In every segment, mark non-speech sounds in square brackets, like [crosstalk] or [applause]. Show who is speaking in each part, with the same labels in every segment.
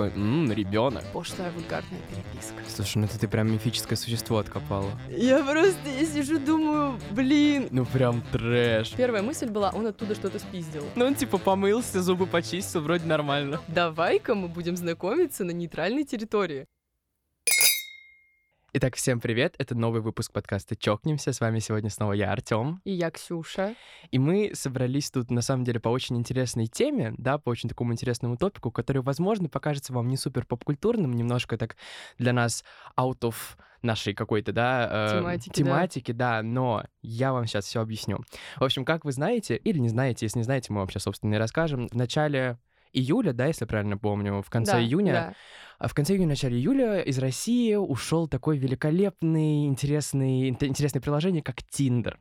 Speaker 1: такой, ммм, ребенок.
Speaker 2: Пошлая вульгарная переписка.
Speaker 1: Слушай, ну это ты прям мифическое существо откопала.
Speaker 2: Я просто я сижу, думаю, блин.
Speaker 1: Ну прям трэш.
Speaker 2: Первая мысль была, он оттуда что-то спиздил.
Speaker 1: Ну он типа помылся, зубы почистил, вроде нормально.
Speaker 2: Давай-ка мы будем знакомиться на нейтральной территории.
Speaker 1: Итак, всем привет! Это новый выпуск подкаста «Чокнемся». С вами сегодня снова я, Артем.
Speaker 2: И я, Ксюша.
Speaker 1: И мы собрались тут, на самом деле, по очень интересной теме, да, по очень такому интересному топику, который, возможно, покажется вам не супер попкультурным, немножко так для нас out of нашей какой-то, да,
Speaker 2: э, тематики,
Speaker 1: тематики да. да, но я вам сейчас все объясню. В общем, как вы знаете, или не знаете, если не знаете, мы вам сейчас, собственно, и расскажем, в начале июля, да, если правильно помню, в конце
Speaker 2: да,
Speaker 1: июня
Speaker 2: да.
Speaker 1: А в конце июня, начале июля из России ушел такой великолепный, интересный, интересное приложение, как Tinder.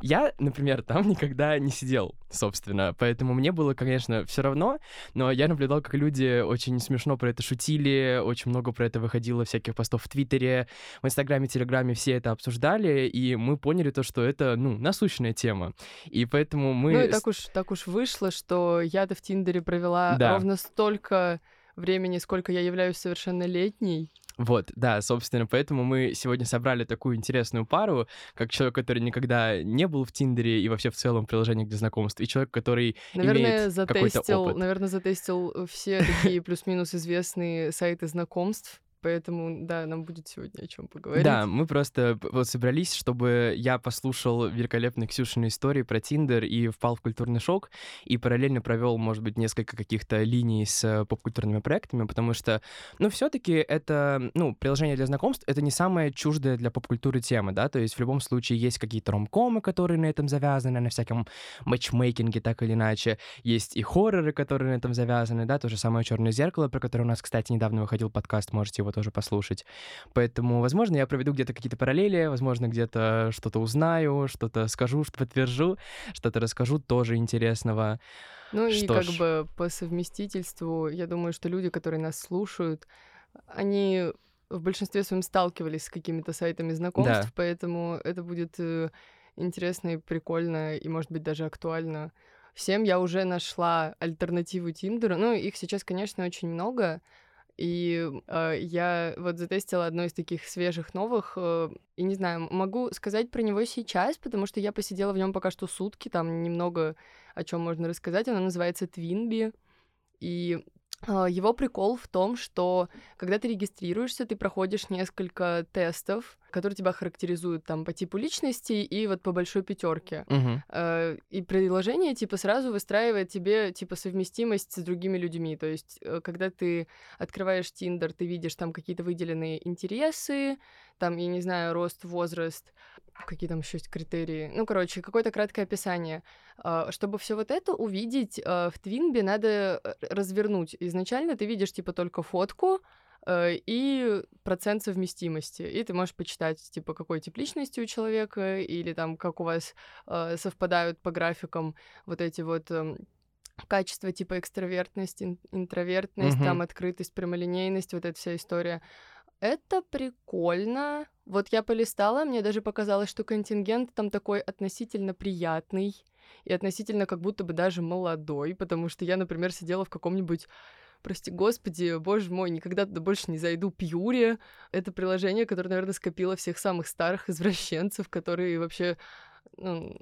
Speaker 1: Я, например, там [laughs] никогда не сидел, собственно, поэтому мне было, конечно, все равно, но я наблюдал, как люди очень смешно про это шутили, очень много про это выходило всяких постов в Твиттере, в Инстаграме, Телеграме все это обсуждали, и мы поняли то, что это, ну, насущная тема. И поэтому мы...
Speaker 2: Ну и так уж, так уж вышло, что я-то в Тиндере провела да. ровно столько времени, сколько я являюсь совершеннолетней.
Speaker 1: Вот, да, собственно, поэтому мы сегодня собрали такую интересную пару, как человек, который никогда не был в Тиндере и вообще в целом в приложениях для знакомств, и человек, который
Speaker 2: наверное,
Speaker 1: имеет
Speaker 2: затестил,
Speaker 1: какой-то опыт.
Speaker 2: Наверное, затестил все такие плюс-минус известные сайты знакомств, Поэтому, да, нам будет сегодня о чем поговорить.
Speaker 1: Да, мы просто вот собрались, чтобы я послушал великолепные Ксюшины истории про Тиндер и впал в культурный шок, и параллельно провел, может быть, несколько каких-то линий с э, поп-культурными проектами, потому что, ну, все-таки это, ну, приложение для знакомств — это не самая чуждая для поп-культуры тема, да, то есть в любом случае есть какие-то ромкомы, которые на этом завязаны, на всяком матчмейкинге так или иначе, есть и хорроры, которые на этом завязаны, да, то же самое «Черное зеркало», про которое у нас, кстати, недавно выходил подкаст, можете его тоже послушать. Поэтому, возможно, я проведу где-то какие-то параллели, возможно, где-то что-то узнаю, что-то скажу, что подтвержу, что-то расскажу тоже интересного.
Speaker 2: Ну
Speaker 1: что
Speaker 2: и как ж... бы по совместительству, я думаю, что люди, которые нас слушают, они в большинстве своем сталкивались с какими-то сайтами знакомств, да. поэтому это будет э, интересно и прикольно, и, может быть, даже актуально. Всем я уже нашла альтернативу Тиндеру. Ну, их сейчас, конечно, очень много, и э, я вот затестила одно из таких свежих новых. Э, и не знаю, могу сказать про него сейчас, потому что я посидела в нем пока что сутки, там немного о чем можно рассказать. Оно называется Твинби. И а, его прикол в том, что когда ты регистрируешься, ты проходишь несколько тестов, которые тебя характеризуют там по типу личности и вот по большой пятерке.
Speaker 1: Uh-huh.
Speaker 2: И приложение типа сразу выстраивает тебе типа совместимость с другими людьми. То есть, э, когда ты открываешь Тиндер, ты видишь там какие-то выделенные интересы, там, я не знаю, рост, возраст, какие там еще есть критерии. Ну, короче, какое-то краткое описание. А, чтобы все вот это увидеть в Твинбе, надо э, развернуть. Изначально ты видишь типа только фотку, э, и процент совместимости. И ты можешь почитать, типа, какой тип личности у человека, или там, как у вас э, совпадают по графикам вот эти вот э, качества, типа экстравертность, интровертность, mm-hmm. там, открытость, прямолинейность, вот эта вся история. Это прикольно. Вот я полистала, мне даже показалось, что контингент там такой относительно приятный и относительно как будто бы даже молодой, потому что я, например, сидела в каком-нибудь прости господи, боже мой, никогда туда больше не зайду, Пьюри. Это приложение, которое, наверное, скопило всех самых старых извращенцев, которые вообще ну,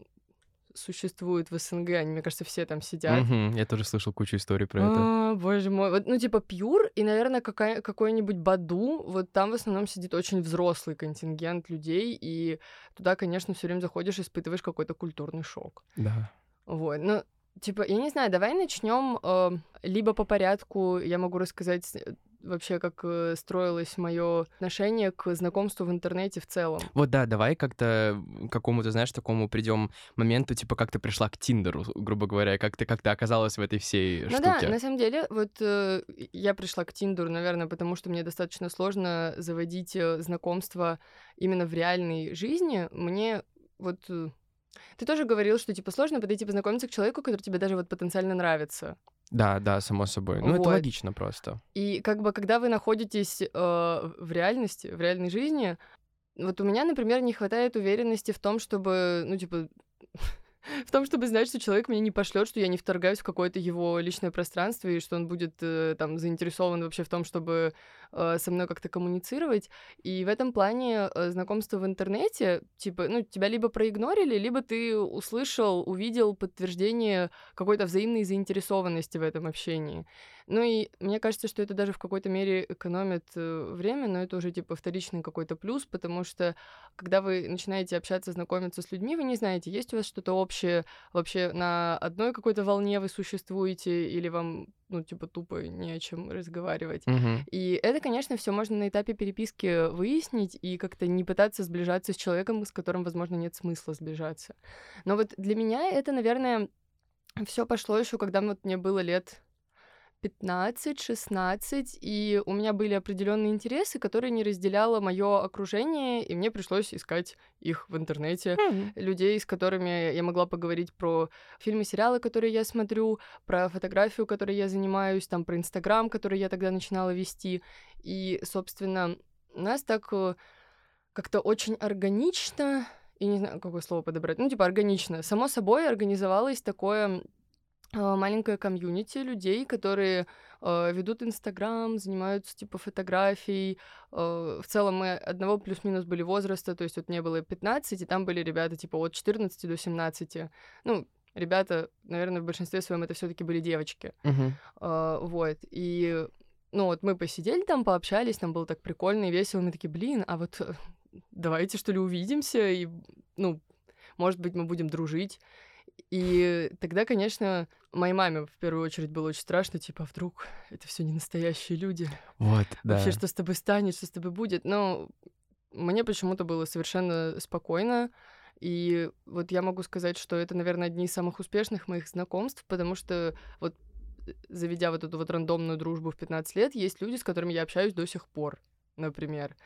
Speaker 2: существует в СНГ, они, мне кажется, все там сидят.
Speaker 1: Угу, я тоже слышал кучу историй про это.
Speaker 2: А, боже мой, вот, ну, типа Пьюр и, наверное, какая, какой-нибудь Баду, вот там в основном сидит очень взрослый контингент людей, и туда, конечно, все время заходишь, испытываешь какой-то культурный шок.
Speaker 1: Да.
Speaker 2: Вот, ну, типа, я не знаю, давай начнем э, либо по порядку, я могу рассказать вообще, как э, строилось мое отношение к знакомству в интернете в целом.
Speaker 1: Вот да, давай как-то к какому-то, знаешь, такому придем моменту, типа, как ты пришла к Тиндеру, грубо говоря, как ты, как ты оказалась в этой всей
Speaker 2: ну
Speaker 1: штуке.
Speaker 2: да, на самом деле, вот э, я пришла к Тиндеру, наверное, потому что мне достаточно сложно заводить э, знакомства именно в реальной жизни. Мне вот... Ты тоже говорил, что, типа, сложно подойти познакомиться к человеку, который тебе даже вот потенциально нравится.
Speaker 1: Да, да, само собой. Ну, вот. это логично просто.
Speaker 2: И как бы, когда вы находитесь э, в реальности, в реальной жизни, вот у меня, например, не хватает уверенности в том, чтобы, ну, типа, [laughs] в том, чтобы знать, что человек меня не пошлет, что я не вторгаюсь в какое-то его личное пространство, и что он будет э, там заинтересован вообще в том, чтобы э, со мной как-то коммуницировать. И в этом плане э, знакомство в интернете, типа, ну, тебя либо проигнорили, либо ты услышал, увидел подтверждение какой-то взаимной заинтересованности в этом общении. Ну и мне кажется, что это даже в какой-то мере экономит э, время, но это уже типа вторичный какой-то плюс, потому что когда вы начинаете общаться, знакомиться с людьми, вы не знаете, есть у вас что-то общее, вообще на одной какой-то волне вы существуете, или вам ну, типа, тупо не о чем разговаривать.
Speaker 1: Мгм.
Speaker 2: И это, конечно, все можно на этапе переписки выяснить и как-то не пытаться сближаться с человеком, с которым, возможно, нет смысла сближаться. Но вот для меня это, наверное, все пошло еще, когда вот мне было лет 15-16, и у меня были определенные интересы, которые не разделяло мое окружение, и мне пришлось искать их в интернете.
Speaker 1: Мгм.
Speaker 2: Людей, с которыми я могла поговорить про фильмы, сериалы, которые я смотрю, про фотографию, которой я занимаюсь, там, про Инстаграм, который я тогда начинала вести. И, собственно, нас так э, как-то очень органично, и не знаю, какое слово подобрать, ну, типа органично, само собой организовалось такое маленькое комьюнити людей, которые э, ведут Инстаграм, занимаются типа фотографией. Э, в целом мы одного плюс-минус были возраста, то есть вот мне было 15, и там были ребята типа от 14 до 17. Ну, ребята, наверное, в большинстве своем это все таки были девочки.
Speaker 1: Мгм.
Speaker 2: А, вот, и ну вот мы посидели там, пообщались, нам было так прикольно и весело, мы такие, блин, а вот э, давайте что ли увидимся, и, ну, может быть, мы будем дружить. И тогда, конечно, моей маме в первую очередь было очень страшно, типа, а вдруг это все не настоящие люди?
Speaker 1: Вот, да.
Speaker 2: Вообще, что с тобой станет, что с тобой будет? Но мне почему-то было совершенно спокойно. И вот я могу сказать, что это, наверное, одни из самых успешных моих знакомств, потому что вот э, заведя вот эту вот рандомную дружбу в 15 лет, есть люди, с которыми я общаюсь до сих пор, например.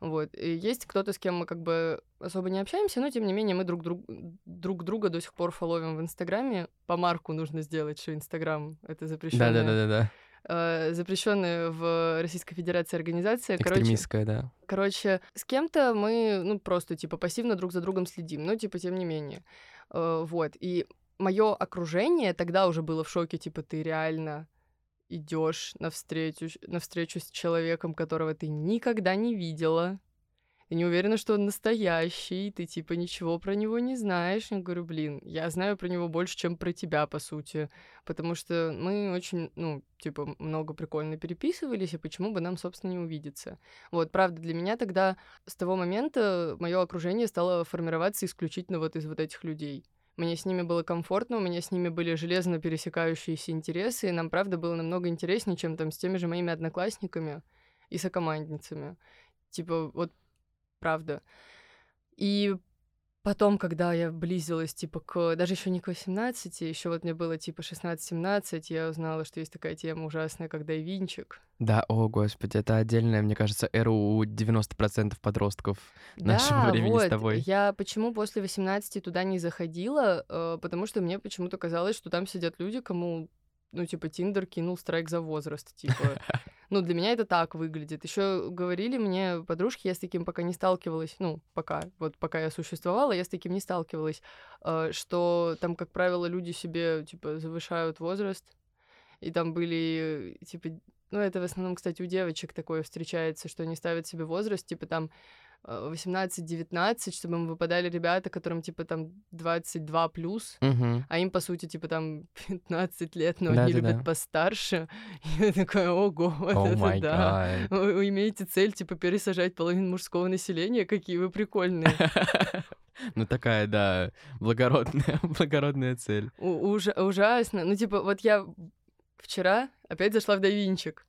Speaker 2: Вот. И есть кто-то, с кем мы как бы особо не общаемся, но тем не менее мы друг, друг, друг друга до сих пор фоловим в Инстаграме. По марку нужно сделать, что Инстаграм — это запрещенная,
Speaker 1: Да-да-да-да-да.
Speaker 2: э, запрещенная в Российской Федерации организация. Короче,
Speaker 1: Экстремистская, да.
Speaker 2: Короче, с кем-то мы, ну, просто, типа, пассивно друг за другом следим, но, типа, тем не менее. Э, вот, и мое окружение тогда уже было в шоке, типа, ты реально идешь навстречу, навстречу с человеком, которого ты никогда не видела, ты не уверена, что он настоящий, ты типа ничего про него не знаешь. Я говорю, блин, я знаю про него больше, чем про тебя, по сути. Потому что мы очень, ну, типа, много прикольно переписывались, и почему бы нам, собственно, не увидеться. Вот, правда, для меня тогда с того момента мое окружение стало формироваться исключительно вот из вот этих людей. Мне с ними было комфортно, у меня с ними были железно пересекающиеся интересы, и нам, правда, было намного интереснее, чем там с теми же моими одноклассниками и сокомандницами. Типа, вот правда. И потом, когда я близилась, типа, к... Даже еще не к 18, еще вот мне было, типа, 16-17, я узнала, что есть такая тема ужасная, как дайвинчик.
Speaker 1: Да, о, господи, это отдельная, мне кажется, эра у 90% подростков нашего
Speaker 2: Да,
Speaker 1: времени
Speaker 2: вот.
Speaker 1: с тобой.
Speaker 2: Я почему после 18 туда не заходила? Э, потому что мне почему-то казалось, что там сидят люди, кому, ну, типа, Тиндер кинул страйк за возраст. Типа, [laughs] ну, для меня это так выглядит. Еще говорили мне подружки, я с таким пока не сталкивалась, ну, пока, вот пока я существовала, я с таким не сталкивалась, э, что там, как правило, люди себе, типа, завышают возраст, и там были, типа, ну, это в основном, кстати, у девочек такое встречается, что они ставят себе возраст, типа, там, 18-19, чтобы им выпадали ребята, которым, типа, там, 22 плюс,
Speaker 1: Мгм.
Speaker 2: а им, по сути, типа, там [laughs] 15 лет, но
Speaker 1: Да-да-да.
Speaker 2: они любят постарше. [laughs] И я такая, ого, вот
Speaker 1: О
Speaker 2: это да. Вы, вы имеете цель, типа, пересажать половину мужского населения? Какие вы прикольные. [laughs]
Speaker 1: Ну, такая, да, благородная, благородная цель.
Speaker 2: У- ужасно. Ну, типа, вот я вчера опять зашла в Давинчик.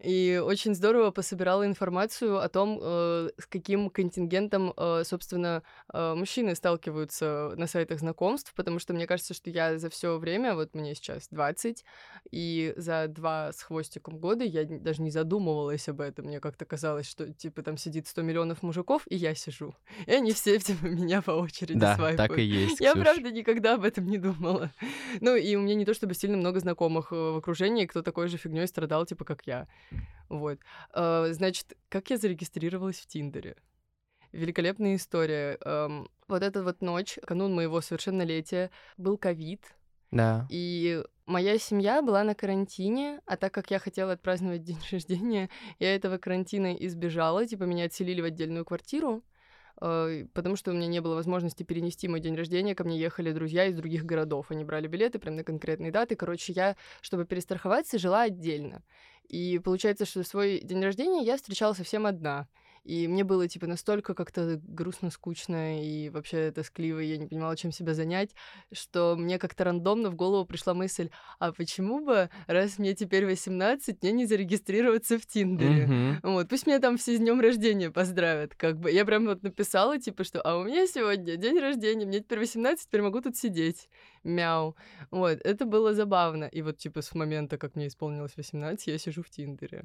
Speaker 2: И очень здорово пособирала информацию о том, э, с каким контингентом, э, собственно, э, мужчины сталкиваются на сайтах знакомств, потому что мне кажется, что я за все время, вот мне сейчас 20, и за два с хвостиком года я даже не задумывалась об этом. Мне как-то казалось, что, типа, там сидит 100 миллионов мужиков, и я сижу. И они все, [laughs] типа, меня по очереди
Speaker 1: Да,
Speaker 2: свайпают.
Speaker 1: так и есть,
Speaker 2: Я,
Speaker 1: Ксюш.
Speaker 2: правда, никогда об этом не думала. [laughs] Ну, и у меня не то чтобы сильно много знакомых э, в окружении, кто такой же фигней страдал, типа, как я. Вот. Э, Значит, как я зарегистрировалась в Тиндере? Великолепная история. Эм, вот эта вот ночь, канун моего совершеннолетия, был ковид,
Speaker 1: Да.
Speaker 2: и моя семья была на карантине, а так как я хотела отпраздновать [laughs] день рождения, я этого карантина избежала, типа меня отселили в отдельную квартиру, э, потому что у меня не было возможности перенести мой день рождения, ко мне ехали друзья из других городов, они брали билеты прям на конкретные даты, короче, я, чтобы перестраховаться, жила отдельно. И получается, что свой день рождения я встречала совсем одна. И мне было, типа, настолько как-то грустно, скучно и вообще тоскливо, и я не понимала, чем себя занять, что мне как-то рандомно в голову пришла мысль, а почему бы, раз мне теперь 18, мне не зарегистрироваться в Тиндере?
Speaker 1: Мгм.
Speaker 2: Вот, пусть меня там все с днем рождения поздравят, как бы. Я прям вот написала, типа, что, а у меня сегодня день рождения, мне теперь 18, теперь могу тут сидеть. Мяу. Вот, это было забавно. И вот, типа, с момента, как мне исполнилось 18, я сижу в Тиндере.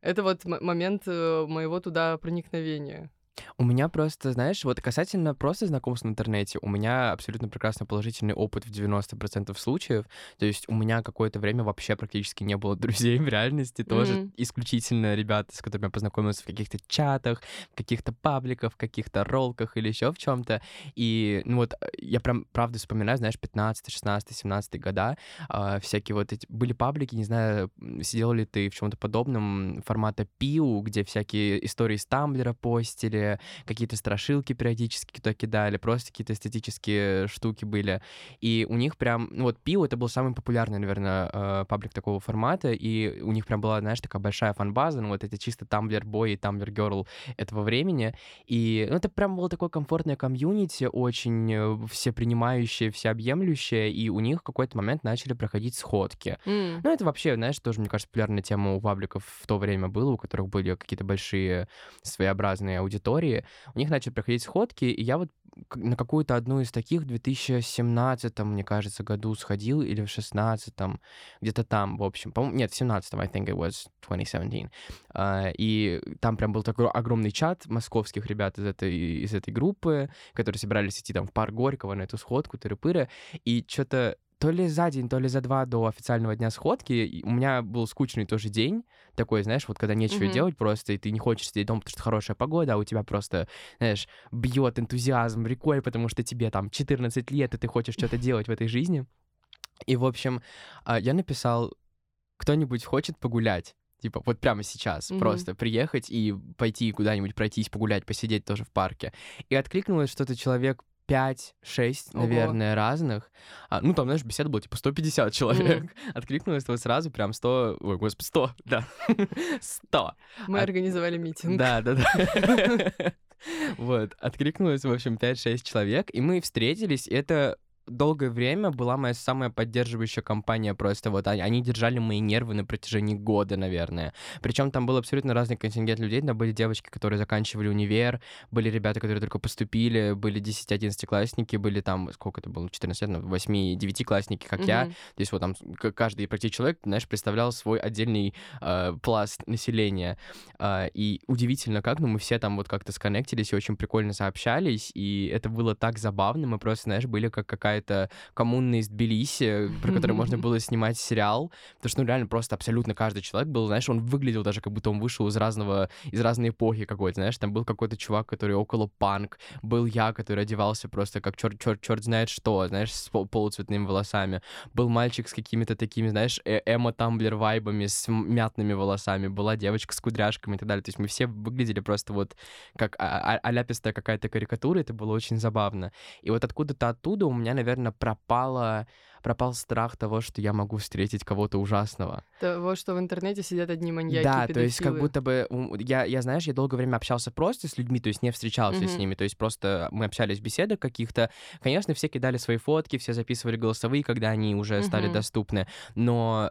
Speaker 2: Это вот момент э, моего туда проникновения.
Speaker 1: У меня просто, знаешь, вот касательно просто знакомств в интернете, у меня абсолютно прекрасно положительный опыт в 90% случаев. То есть у меня какое-то время вообще практически не было [laughs] друзей в реальности, тоже
Speaker 2: Мгм.
Speaker 1: исключительно ребята, с которыми я познакомился в каких-то чатах, в каких-то пабликах, в каких-то ролках или еще в чем-то. И, ну вот, э, я прям, правда, вспоминаю, знаешь, 15, 16, 17 года, а, всякие вот эти... Были паблики, не знаю, сидел ли ты в чем-то подобном, формата Пиу, где всякие истории с Тамблера постили, какие-то страшилки периодически туда кидали, просто какие-то эстетические штуки были. И у них прям, ну вот Пиу это был самый популярный, наверное, э, паблик такого формата, и у них прям была, знаешь, такая большая фан-база, ну вот это чисто Tumblr Boy и Tumblr Girl этого времени. И ну, это прям было такое комфортное комьюнити, очень э, всепринимающее, всеобъемлющее, и у них в какой-то момент начали проходить сходки.
Speaker 2: М.
Speaker 1: Ну, это вообще, знаешь, тоже, мне кажется, популярная тема у пабликов в то время было, у которых были какие-то большие своеобразные аудитории. У них начали проходить сходки, и я вот на какую-то одну из таких в 2017, мне кажется, году сходил, или в 16 где-то там, в общем. По-моему, нет, в 17 I think it was 2017. А, и там прям был такой огромный чат московских ребят из этой, из этой группы, которые собирались идти там в парк Горького на эту сходку, тыры-пыры, и что-то то ли за день, то ли за два до официального дня сходки и у меня был скучный тоже день, такой, знаешь, вот когда нечего
Speaker 2: Мгм.
Speaker 1: делать просто, и ты не хочешь сидеть дома, потому что хорошая погода, а у тебя просто, знаешь, бьет энтузиазм рекой, потому что тебе там 14 лет, и ты хочешь что-то [laughs] делать в этой жизни. И, в общем, а, я написал, кто-нибудь хочет погулять? Типа, вот прямо сейчас,
Speaker 2: Мгм.
Speaker 1: просто приехать и пойти куда-нибудь пройтись, погулять, посидеть тоже в парке. И откликнулось что-то человек 5-6,
Speaker 2: Ого.
Speaker 1: наверное, разных. А, ну, там, знаешь, беседа была типа 150 человек. [laughs] Откликнулось вот сразу прям 100... Ой, господи, 100, [laughs] да. [laughs] 100.
Speaker 2: Мы
Speaker 1: А-
Speaker 2: организовали митинг.
Speaker 1: Да, да, да. Вот, откликнулось, в общем, 5-6 человек, и мы встретились, и это долгое время была моя самая поддерживающая компания просто вот они, они держали мои нервы на протяжении года, наверное. Причем там был абсолютно разный контингент людей, там были девочки, которые заканчивали универ, были ребята, которые только поступили, были 10-11 классники, были там, сколько это было, 14 лет, ну, 8-9 классники, как я,
Speaker 2: Мгм.
Speaker 1: то есть вот там каждый практически человек, знаешь, представлял свой отдельный э, пласт населения. А, и удивительно как, ну, мы все там вот как-то сконнектились и очень прикольно сообщались, и это было так забавно, мы просто, знаешь, были как какая-то коммуна из Тбилиси, про которую можно было снимать сериал, потому что, ну, реально просто абсолютно каждый человек был, знаешь, он выглядел даже как будто он вышел из разного, из разной эпохи какой-то, знаешь, там был какой-то чувак, который около панк, был я, который одевался просто как черт, черт, черт знает что, знаешь, с пол- полуцветными волосами, был мальчик с какими-то такими, знаешь, э- эмо-тамблер вайбами, с мятными волосами, была девочка с кудряшками и так далее. То есть мы все выглядели просто вот как а- а- аляпистая какая-то карикатура, это было очень забавно. И вот откуда-то оттуда у меня, наверное, пропало пропал страх того, что я могу встретить кого-то ужасного.
Speaker 2: Того, что в интернете сидят одни маньяки,
Speaker 1: да, то есть как
Speaker 2: педофилы.
Speaker 1: будто бы я, я, знаешь, я долгое время общался просто с людьми, то есть не встречался с
Speaker 2: Мгм.
Speaker 1: ними, то есть просто мы общались в беседах каких-то. Конечно, все кидали свои фотки, все записывали голосовые, когда они уже стали
Speaker 2: Мгм.
Speaker 1: доступны, но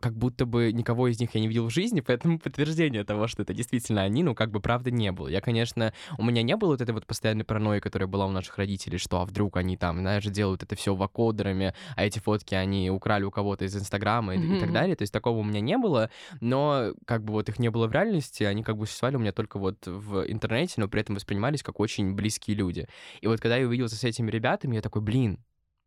Speaker 1: как будто бы никого из них я не видел в жизни, поэтому [laughs] подтверждение того, что это действительно они, ну, как бы правда не было. Я, конечно, у меня не было вот этой вот постоянной паранойи, которая была у наших родителей, что а вдруг они там, знаешь, делают это все вакодерами, а эти фотки они украли у кого-то из Инстаграма и, и так далее. То есть такого у меня не было, но как бы вот их не было в реальности, они как бы существовали у меня только вот в интернете, но при этом воспринимались как очень близкие люди. И вот когда я увиделся с этими ребятами, я такой, блин,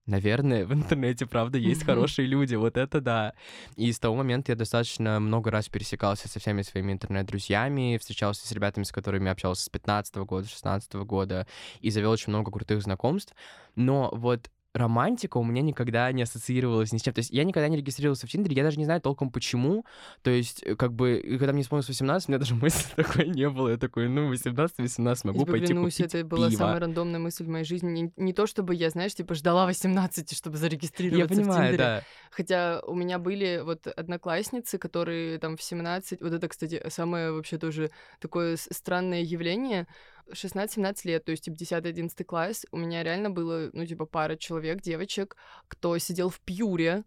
Speaker 1: наверное, в интернете, правда, есть хорошие люди, вот это да. И с того момента я достаточно много раз пересекался со всеми своими интернет-друзьями, встречался с ребятами, с которыми общался с 15 года, 16 года, и завел очень много крутых знакомств. Но вот романтика у меня никогда не ассоциировалась ни с чем. То есть я никогда не регистрировался в Тиндере, я даже не знаю толком почему. То есть, э, как бы, когда мне исполнилось 18, у меня даже [laughs] мысли такой не было. Я такой, ну, 18-18 могу пойти
Speaker 2: Клянусь,
Speaker 1: купить
Speaker 2: это была
Speaker 1: пиво.
Speaker 2: самая рандомная мысль в моей жизни. Не, не то, чтобы я, знаешь, типа ждала 18, чтобы
Speaker 1: Я
Speaker 2: зарегистрироваться в
Speaker 1: понимаю,
Speaker 2: Тиндере.
Speaker 1: да.
Speaker 2: Хотя у меня были вот одноклассницы, которые там в 17... Вот это, кстати, самое вообще тоже такое странное явление. 16-17 лет, то есть типа 10-11 класс, у меня реально было, ну, типа, пара человек, девочек, кто сидел в Пьюре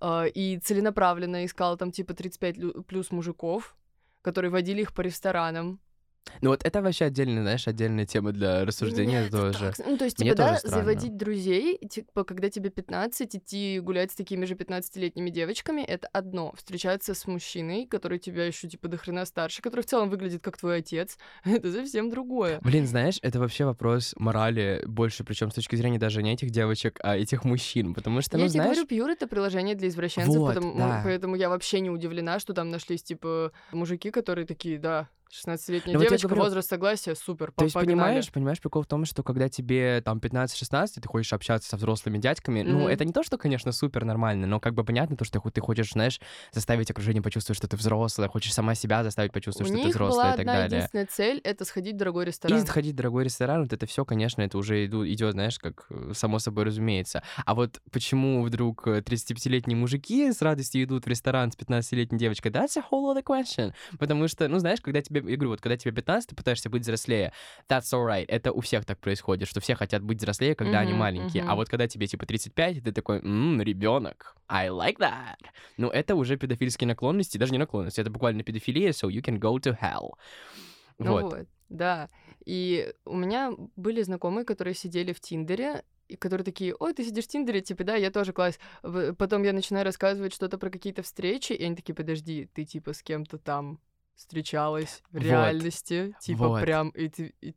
Speaker 2: а, и целенаправленно искал там, типа, 35 лю- плюс мужиков, которые водили их по ресторанам.
Speaker 1: Ну вот это вообще отдельная, знаешь, отдельная тема для рассуждения
Speaker 2: это
Speaker 1: тоже.
Speaker 2: так- Ну, то есть,
Speaker 1: Мне
Speaker 2: типа, да,
Speaker 1: тоже странно.
Speaker 2: заводить друзей, типа, когда тебе 15, идти гулять с такими же 15-летними девочками, это одно. Встречаться с мужчиной, который тебя еще, типа, до хрена старше, который в целом выглядит как твой отец, это совсем другое.
Speaker 1: Блин, знаешь, это вообще вопрос морали больше, причем с точки зрения даже не этих девочек, а этих мужчин, потому что,
Speaker 2: я
Speaker 1: ну,
Speaker 2: тебе
Speaker 1: знаешь,
Speaker 2: говорю, Пьюр — это приложение для извращенцев,
Speaker 1: Вот,
Speaker 2: потому,
Speaker 1: да.
Speaker 2: поэтому я вообще не удивлена, что там нашлись, типа, мужики, которые такие, да, 16-летняя
Speaker 1: Ну вот
Speaker 2: девочка,
Speaker 1: говорю-
Speaker 2: возраст согласия, супер,
Speaker 1: То есть,
Speaker 2: погнали.
Speaker 1: понимаешь, понимаешь, прикол в том, что когда тебе там 15-16, и ты хочешь общаться со взрослыми дядьками, ну,
Speaker 2: Мгм.
Speaker 1: это не то, что, конечно, супер нормально, но как бы понятно то, что ты хо- ты хочешь, знаешь, заставить окружение почувствовать, что ты взрослая, хочешь сама себя заставить почувствовать,
Speaker 2: У
Speaker 1: что ты взрослая и так далее.
Speaker 2: единственная цель — это сходить в дорогой
Speaker 1: И
Speaker 2: ресторан.
Speaker 1: заходить в дорогой ресторан, вот это все, конечно, это уже идет, знаешь, как э, само собой разумеется. А вот почему вдруг э, 35-летние мужики с радостью идут в ресторан с 15-летней девочкой, that's a whole other question. Потому что, ну, знаешь, когда тебе, я говорю, вот когда тебе 15, ты пытаешься быть взрослее, that's alright. Это у всех так происходит, что все хотят быть взрослее, когда они
Speaker 2: Мгм,
Speaker 1: маленькие. А
Speaker 2: мгм.
Speaker 1: вот когда тебе типа 35, ты такой, ммм, ребенок, I like that. Ну, это уже педофильские наклонности, даже не наклонности, это буквально педофилия, so you can go to hell.
Speaker 2: Ну
Speaker 1: Вот.
Speaker 2: вот, да. И у меня были знакомые, которые сидели в Тиндере, и которые такие, ой, ты сидишь в Тиндере, типа, да, я тоже класс. Потом я начинаю рассказывать что-то про какие-то встречи, и они такие, подожди, ты типа с кем-то там встречалась в
Speaker 1: Вот.
Speaker 2: реальности, типа
Speaker 1: Вот.
Speaker 2: прям, и и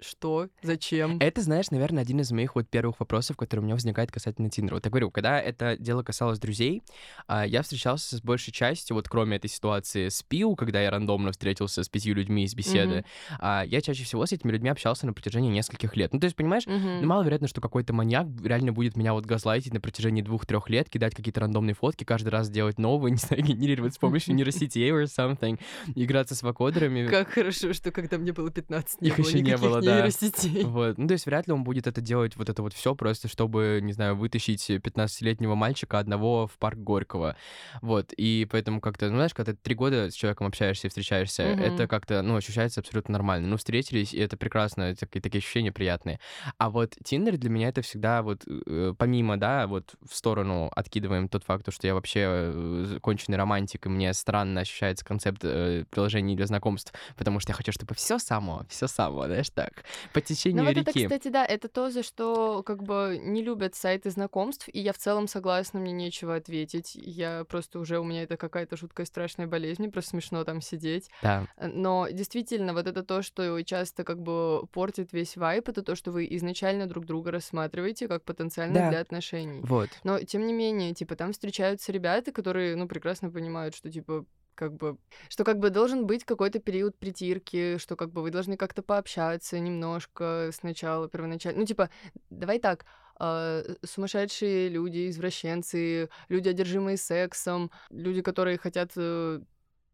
Speaker 2: Что? Зачем?
Speaker 1: Это, знаешь, наверное, один из моих вот первых вопросов, который у меня возникает касательно Тиндера. Вот я говорю, когда это дело касалось друзей, а, я встречался с большей частью, вот кроме этой ситуации с Пиу, когда я рандомно встретился с пятью людьми из беседы, а, я чаще всего с этими людьми общался на протяжении нескольких лет. Ну, то есть, понимаешь,
Speaker 2: Мгм.
Speaker 1: ну, маловероятно, что какой-то маньяк реально будет меня вот газлайтить на протяжении двух-трех лет, кидать какие-то рандомные фотки, каждый раз делать новые, [laughs] не знаю, генерировать с помощью [laughs] нейросетей or something, играться с вакодерами.
Speaker 2: Как хорошо, что когда мне было 15, не
Speaker 1: Их
Speaker 2: было
Speaker 1: ещё не было, да.
Speaker 2: нейросетей.
Speaker 1: Вот. Ну, то есть вряд ли он будет это делать, вот это вот все просто, чтобы, не знаю, вытащить 15-летнего мальчика одного в парк Горького. Вот. И поэтому как-то, ну, знаешь, когда ты три года с человеком общаешься и встречаешься,
Speaker 2: Мгм.
Speaker 1: это как-то, ну, ощущается абсолютно нормально. Ну, встретились, и это прекрасно, такие, такие ощущения приятные. А вот Тиндер для меня это всегда вот, э, помимо, да, вот в сторону откидываем тот факт, что я вообще э, конченый романтик, и мне странно ощущается концепт э, приложений для знакомств, потому что я хочу, чтобы все само, все само, знаешь, так, по течению
Speaker 2: Ну вот это,
Speaker 1: реки.
Speaker 2: кстати, да, это то, за что как бы не любят сайты знакомств, и я в целом согласна, мне нечего ответить. Я просто уже, у меня это какая-то жуткая страшная болезнь, мне просто смешно там сидеть.
Speaker 1: Да.
Speaker 2: Э, Но действительно, вот это то, что часто как бы портит весь вайп, это то, что вы изначально друг друга рассматриваете как потенциально
Speaker 1: Да.
Speaker 2: для отношений.
Speaker 1: Вот.
Speaker 2: Но, тем не менее, типа, там встречаются ребята, которые, ну, прекрасно понимают, что, типа, как бы, что как бы должен быть какой-то период притирки, что как бы вы должны как-то пообщаться немножко сначала, первоначально. Ну, типа, давай так, а, сумасшедшие люди, извращенцы, люди, одержимые сексом, люди, которые хотят э,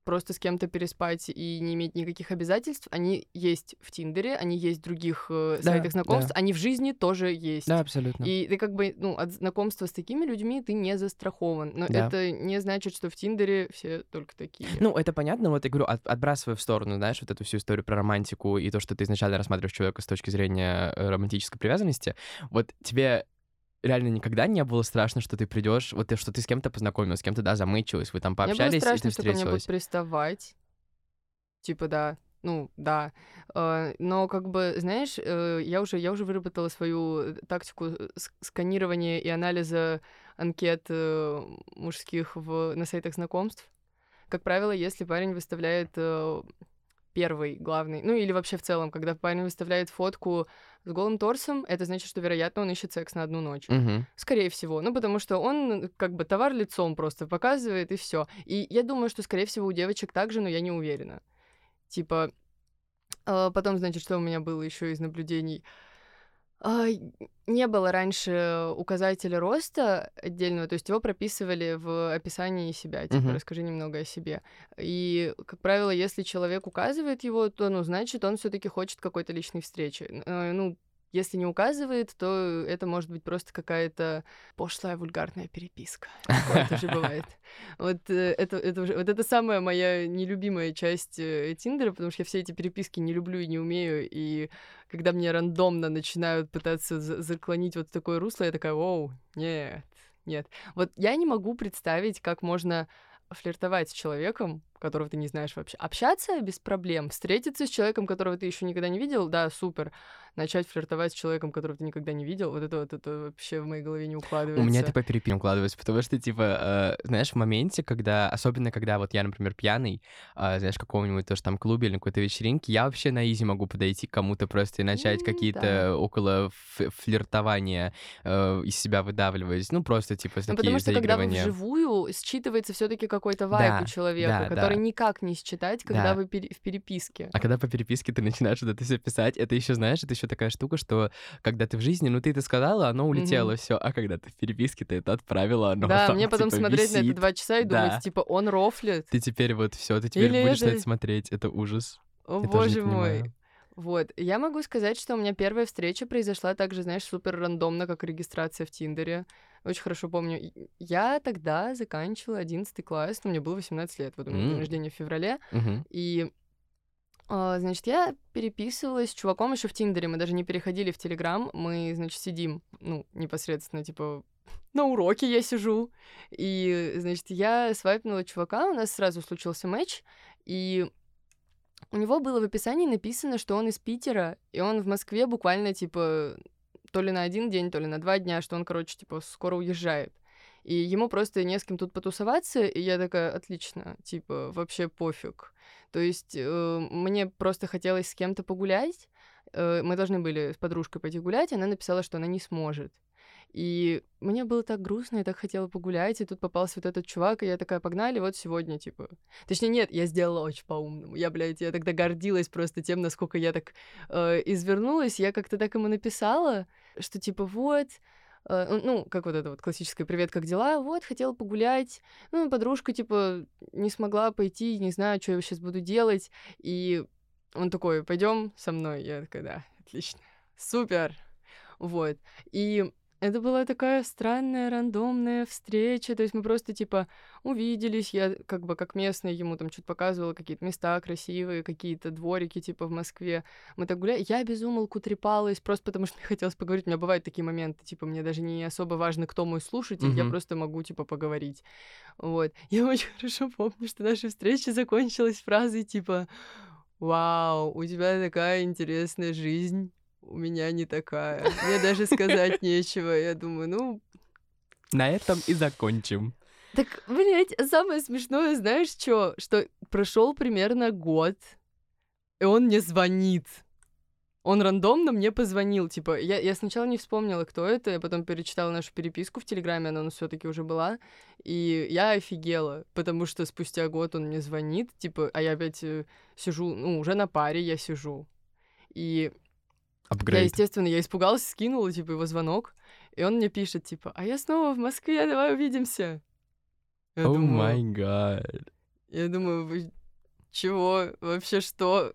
Speaker 2: просто с кем-то переспать и не иметь никаких обязательств, они есть в Тиндере, они есть в других э,
Speaker 1: Да,
Speaker 2: сайтах знакомств,
Speaker 1: да.
Speaker 2: они в жизни тоже есть.
Speaker 1: Да, абсолютно.
Speaker 2: И ты как бы, ну, от знакомства с такими людьми ты не застрахован. Но
Speaker 1: Да.
Speaker 2: это не значит, что в Тиндере все только такие.
Speaker 1: Ну, это понятно, вот я говорю, от- отбрасывая в сторону, знаешь, вот эту всю историю про романтику и то, что ты изначально рассматриваешь человека с точки зрения э, романтической привязанности, вот тебе реально никогда не было страшно, что ты придешь, вот ты, что ты с кем-то познакомилась, с кем-то, да, замычилась, вы там
Speaker 2: Мне было
Speaker 1: пообщались, и
Speaker 2: страшно,
Speaker 1: ты
Speaker 2: что ко мне будут
Speaker 1: встретилась.
Speaker 2: приставать. Типа, да. Ну, да. Э, Но как бы, знаешь, э, я уже, я уже выработала свою э, тактику ск- сканирования и анализа анкет мужских в, на сайтах знакомств. Как правило, если парень выставляет первый, главный, ну или вообще в целом, когда парень выставляет фотку с голым торсом, это значит, что, вероятно, он ищет секс на одну ночь.
Speaker 1: Мгм.
Speaker 2: Скорее всего. Ну, потому что он как бы товар лицом просто показывает, и все. И я думаю, что, скорее всего, у девочек так же, но я не уверена. Типа, а, потом, значит, что у меня было еще из наблюдений. А, Не было раньше указателя роста отдельного, то есть его прописывали в описании себя, типа,
Speaker 1: Мгм.
Speaker 2: расскажи немного о себе. И, как правило, если человек указывает его, то, ну, значит, он все-таки хочет какой-то личной встречи. Э, Ну, если не указывает, то это может быть просто какая-то пошлая вульгарная переписка. Такое тоже бывает. [laughs] Вот э, это, это вот это самая моя нелюбимая часть э, Тиндера, потому что я все эти переписки не люблю и не умею, и когда мне рандомно начинают пытаться за- заклонить вот такое русло, я такая, оу, нет, нет. Вот я не могу представить, как можно флиртовать с человеком, которого ты не знаешь вообще. Общаться без проблем. Встретиться с человеком, которого ты еще никогда не видел, да, супер. Начать флиртовать с человеком, которого ты никогда не видел, вот это вот это вообще в моей голове не укладывается.
Speaker 1: У меня это по переписке укладывается, потому что, типа, э, знаешь, в моменте, когда, особенно когда вот я, например, пьяный, э, знаешь, в каком-нибудь тоже там клубе или на какой-то вечеринке, я вообще на изи могу подойти к кому-то просто и начать
Speaker 2: М,
Speaker 1: какие-то
Speaker 2: да.
Speaker 1: около флиртования э, из себя выдавливать. Ну, просто, типа,
Speaker 2: Ну,
Speaker 1: такие
Speaker 2: потому что когда вживую, считывается все-таки какой-то вайб
Speaker 1: Да,
Speaker 2: у человека,
Speaker 1: да,
Speaker 2: который
Speaker 1: да.
Speaker 2: никак не считать, когда
Speaker 1: Да.
Speaker 2: вы пере- в переписке.
Speaker 1: А когда по переписке ты начинаешь вот это все писать, это еще, знаешь, это еще такая штука, что когда ты в жизни, ну ты это сказала, оно улетело все, а когда ты в переписке, ты это отправила, оно
Speaker 2: да,
Speaker 1: там,
Speaker 2: мне потом
Speaker 1: типа,
Speaker 2: смотреть на это
Speaker 1: висит.
Speaker 2: два часа и думать,
Speaker 1: Да.
Speaker 2: типа, он рофлит.
Speaker 1: Ты теперь вот все, ты теперь
Speaker 2: Или
Speaker 1: будешь на
Speaker 2: это-
Speaker 1: это смотреть, это ужас.
Speaker 2: О,
Speaker 1: Я
Speaker 2: боже мой. Вот. Я могу сказать, что у меня первая встреча произошла также, знаешь, супер рандомно, как регистрация в Тиндере. Очень хорошо помню. Я тогда заканчивала 11 класс, ну, мне было 18 лет, вот у меня день
Speaker 1: М.
Speaker 2: рождения в феврале.
Speaker 1: Мгм.
Speaker 2: И, а, значит, я переписывалась с чуваком еще в Тиндере. Мы даже не переходили в Телеграм. Мы, значит, сидим, ну, непосредственно, типа, [laughs] на уроке я сижу. И, значит, я свайпнула чувака, у нас сразу случился матч. И у него было в описании написано, что он из Питера, и он в Москве буквально, типа, то ли на один день, то ли на два дня, что он, короче, типа, скоро уезжает. И ему просто не с кем тут потусоваться, и я такая, отлично, типа, вообще пофиг. То есть э, мне просто хотелось с кем-то погулять. Э, мы должны были с подружкой пойти гулять, и она написала, что она не сможет. И мне было так грустно, я так хотела погулять, и тут попался вот этот чувак, и я такая, погнали, вот сегодня, типа... Точнее, нет, я сделала очень по-умному. Я, блядь, я тогда гордилась просто тем, насколько я так э, извернулась. Я как-то так ему написала, что типа вот, э, ну, как вот это вот классическое «Привет, как дела?» Вот, хотела погулять. Ну, подружка, типа, не смогла пойти, не знаю, что я сейчас буду делать. И он такой, пойдем со мной. Я такая, да, отлично, супер. Вот. И это была такая странная, рандомная встреча. То есть мы просто, типа, увиделись. Я, как бы, как местная, ему там что-то показывала, какие-то места красивые, какие-то дворики, типа, в Москве. Мы так гуляли. Я без умолку трепалась, просто потому что мне [laughs] хотелось поговорить. У меня бывают такие моменты, типа, мне даже не особо важно, кто мой слушатель, я
Speaker 1: Мгм.
Speaker 2: просто могу, типа, поговорить. Вот. [laughs] Я очень хорошо помню, что наша встреча закончилась фразой, типа, «Вау, у тебя такая интересная жизнь, у меня не такая». Мне даже сказать [laughs] нечего. Я думаю, ну,
Speaker 1: На этом и закончим.
Speaker 2: так, блядь, самое смешное, знаешь, что? Что прошел примерно год, и он мне звонит. Он рандомно мне позвонил, типа, я, я сначала не вспомнила, кто это, я потом перечитала нашу переписку в Телеграме, она у нас все таки уже была, и я офигела, потому что спустя год он мне звонит, типа, а я опять э, сижу, ну, уже на паре я сижу, и я,
Speaker 1: Апгрейд.
Speaker 2: естественно, я испугалась, скинула, типа, его звонок, и он мне пишет, типа, а я снова в Москве, давай увидимся. Я
Speaker 1: О май гад.
Speaker 2: я думаю, вы чего? Вообще что?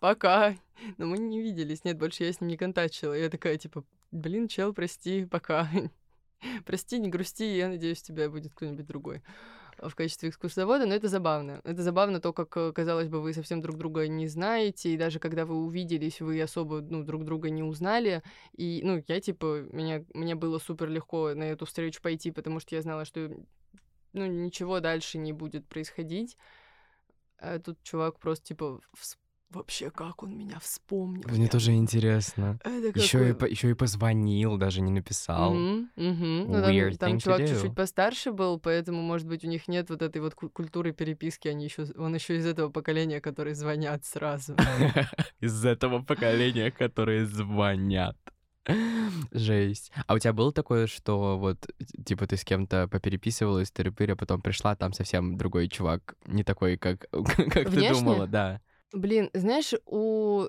Speaker 2: Пока. Но мы не виделись. Нет, больше я с ним не контачила. Я такая, типа, блин, чел, прости, пока. [laughs] прости, не грусти, я надеюсь, у тебя будет кто-нибудь другой в качестве экскурсовода, но это забавно. Это забавно то, как, э, казалось бы, вы совсем друг друга не знаете, и даже когда вы увиделись, вы особо, ну, друг друга не узнали. И, ну, я, типа, меня, мне было супер легко на эту встречу пойти, потому что я знала, что, ну, ничего дальше не будет происходить. А тут чувак просто, типа, вс- вообще, как он меня вспомнил.
Speaker 1: Мне
Speaker 2: Я-
Speaker 1: тоже интересно.
Speaker 2: Это
Speaker 1: Еще и,
Speaker 2: какой-
Speaker 1: по- еще и позвонил, даже не написал.
Speaker 2: Мгм, мгм. Ну, там, там чувак чуть-чуть постарше был, поэтому, может быть, у них нет вот этой вот ку- культуры переписки, они еще, он еще из этого поколения, которые звонят сразу. [laughs]
Speaker 1: Из этого поколения, которые звонят. Жесть. А у тебя было такое, что вот, типа, ты с кем-то попереписывалась, тыры а потом пришла, там совсем другой чувак, не такой, как, [laughs] как ты думала, да.
Speaker 2: Блин, знаешь, у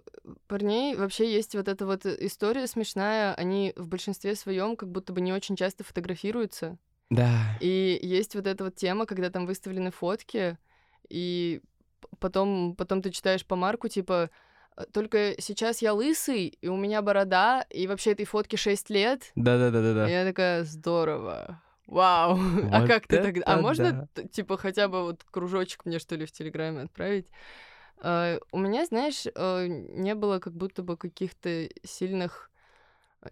Speaker 2: парней вообще есть вот эта вот история смешная, они в большинстве своем как будто бы не очень часто фотографируются.
Speaker 1: Да.
Speaker 2: И есть вот эта вот тема, когда там выставлены фотки, и потом, потом ты читаешь по марку, типа, «Э, только сейчас я лысый, и у меня борода, и вообще этой фотке 6 лет. И
Speaker 1: Да-да-да-да-да.
Speaker 2: я такая, здорово. Вау, [laughs] а
Speaker 1: Вот
Speaker 2: как ты тогда? А можно,
Speaker 1: да.
Speaker 2: типа, хотя бы вот кружочек мне, что ли, в Телеграме отправить? А, У меня, знаешь, э, не было как будто бы каких-то сильных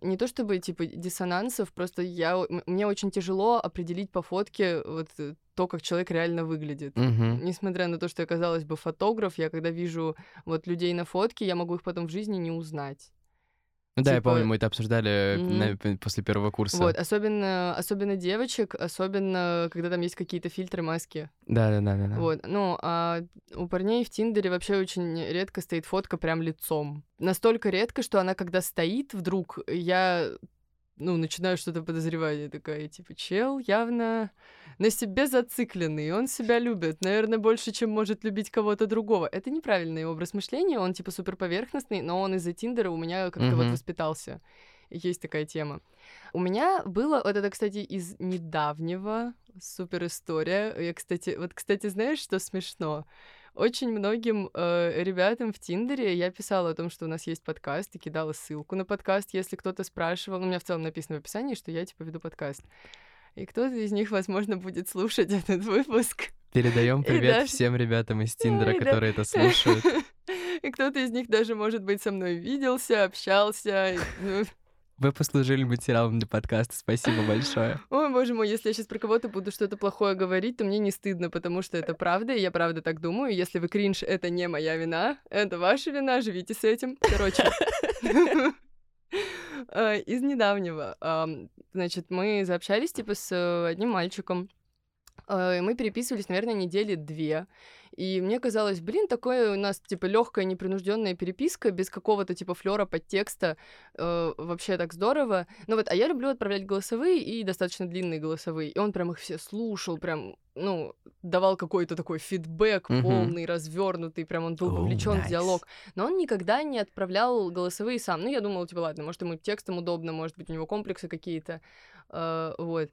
Speaker 2: не то чтобы, типа, диссонансов, просто я, мне очень тяжело определить по фотке вот э, то, как человек реально выглядит.
Speaker 1: Мгм.
Speaker 2: Несмотря на то, что я, казалось бы, фотограф, я когда вижу вот людей на фотке, я могу их потом в жизни не узнать.
Speaker 1: Ну да, я
Speaker 2: типа-
Speaker 1: помню, мы это обсуждали
Speaker 2: Мгм.
Speaker 1: на- после первого курса.
Speaker 2: Вот, особенно, особенно девочек, особенно когда там есть какие-то фильтры, маски.
Speaker 1: Да-да-да-да.
Speaker 2: Вот, ну, а у парней в Тиндере вообще очень редко стоит фотка прям лицом. Настолько редко, что она, когда стоит вдруг, я, ну, начинаю что-то подозревать. Я такая, типа, чел явно на себе зацикленный, он себя любит, наверное, больше, чем может любить кого-то другого. Это неправильный образ мышления, он, типа, супер поверхностный, но он из-за Тиндера у меня как-то вот
Speaker 1: Мгм.
Speaker 2: воспитался. Есть такая тема. У меня было, вот это, кстати, из недавнего, супер история. Я, кстати, вот, кстати, знаешь, что смешно? Очень многим э, ребятам в Тиндере я писала о том, что у нас есть подкаст, и кидала ссылку на подкаст, если кто-то спрашивал. Ну, у меня в целом написано в описании, что я, типа, веду подкаст. И кто-то из них, возможно, будет слушать [laughs] этот выпуск.
Speaker 1: Передаем привет
Speaker 2: даже-
Speaker 1: всем ребятам из Тиндера,
Speaker 2: И да-
Speaker 1: которые это слушают. [laughs]
Speaker 2: И кто-то из них даже, может быть, со мной виделся, общался.
Speaker 1: Вы послужили материалом для подкаста. Спасибо большое. [laughs]
Speaker 2: Ой, боже мой, если я сейчас про кого-то буду что-то плохое говорить, то мне не стыдно, потому что это правда, и я правда так думаю. Если вы кринж, это не моя вина, это ваша вина, живите с этим. Короче, а, [laughs] [laughs] из недавнего, значит, мы заобщались, типа, с э, одним мальчиком, и мы переписывались, наверное, недели две. И мне казалось, блин, такое у нас, типа, легкая, непринужденная переписка, без какого-то, типа, флера подтекста. э, вообще так здорово. Ну вот, а я люблю отправлять голосовые и достаточно длинные голосовые. И он прям их все слушал, прям, ну, давал какой-то такой фидбэк
Speaker 1: Мгм.
Speaker 2: полный, развернутый, прям он был вовлечен в
Speaker 1: nice.
Speaker 2: диалог. Но он никогда не отправлял голосовые сам. Ну, я думала, типа, ладно, может, ему текстом удобно, может быть, у него комплексы какие-то. э, вот.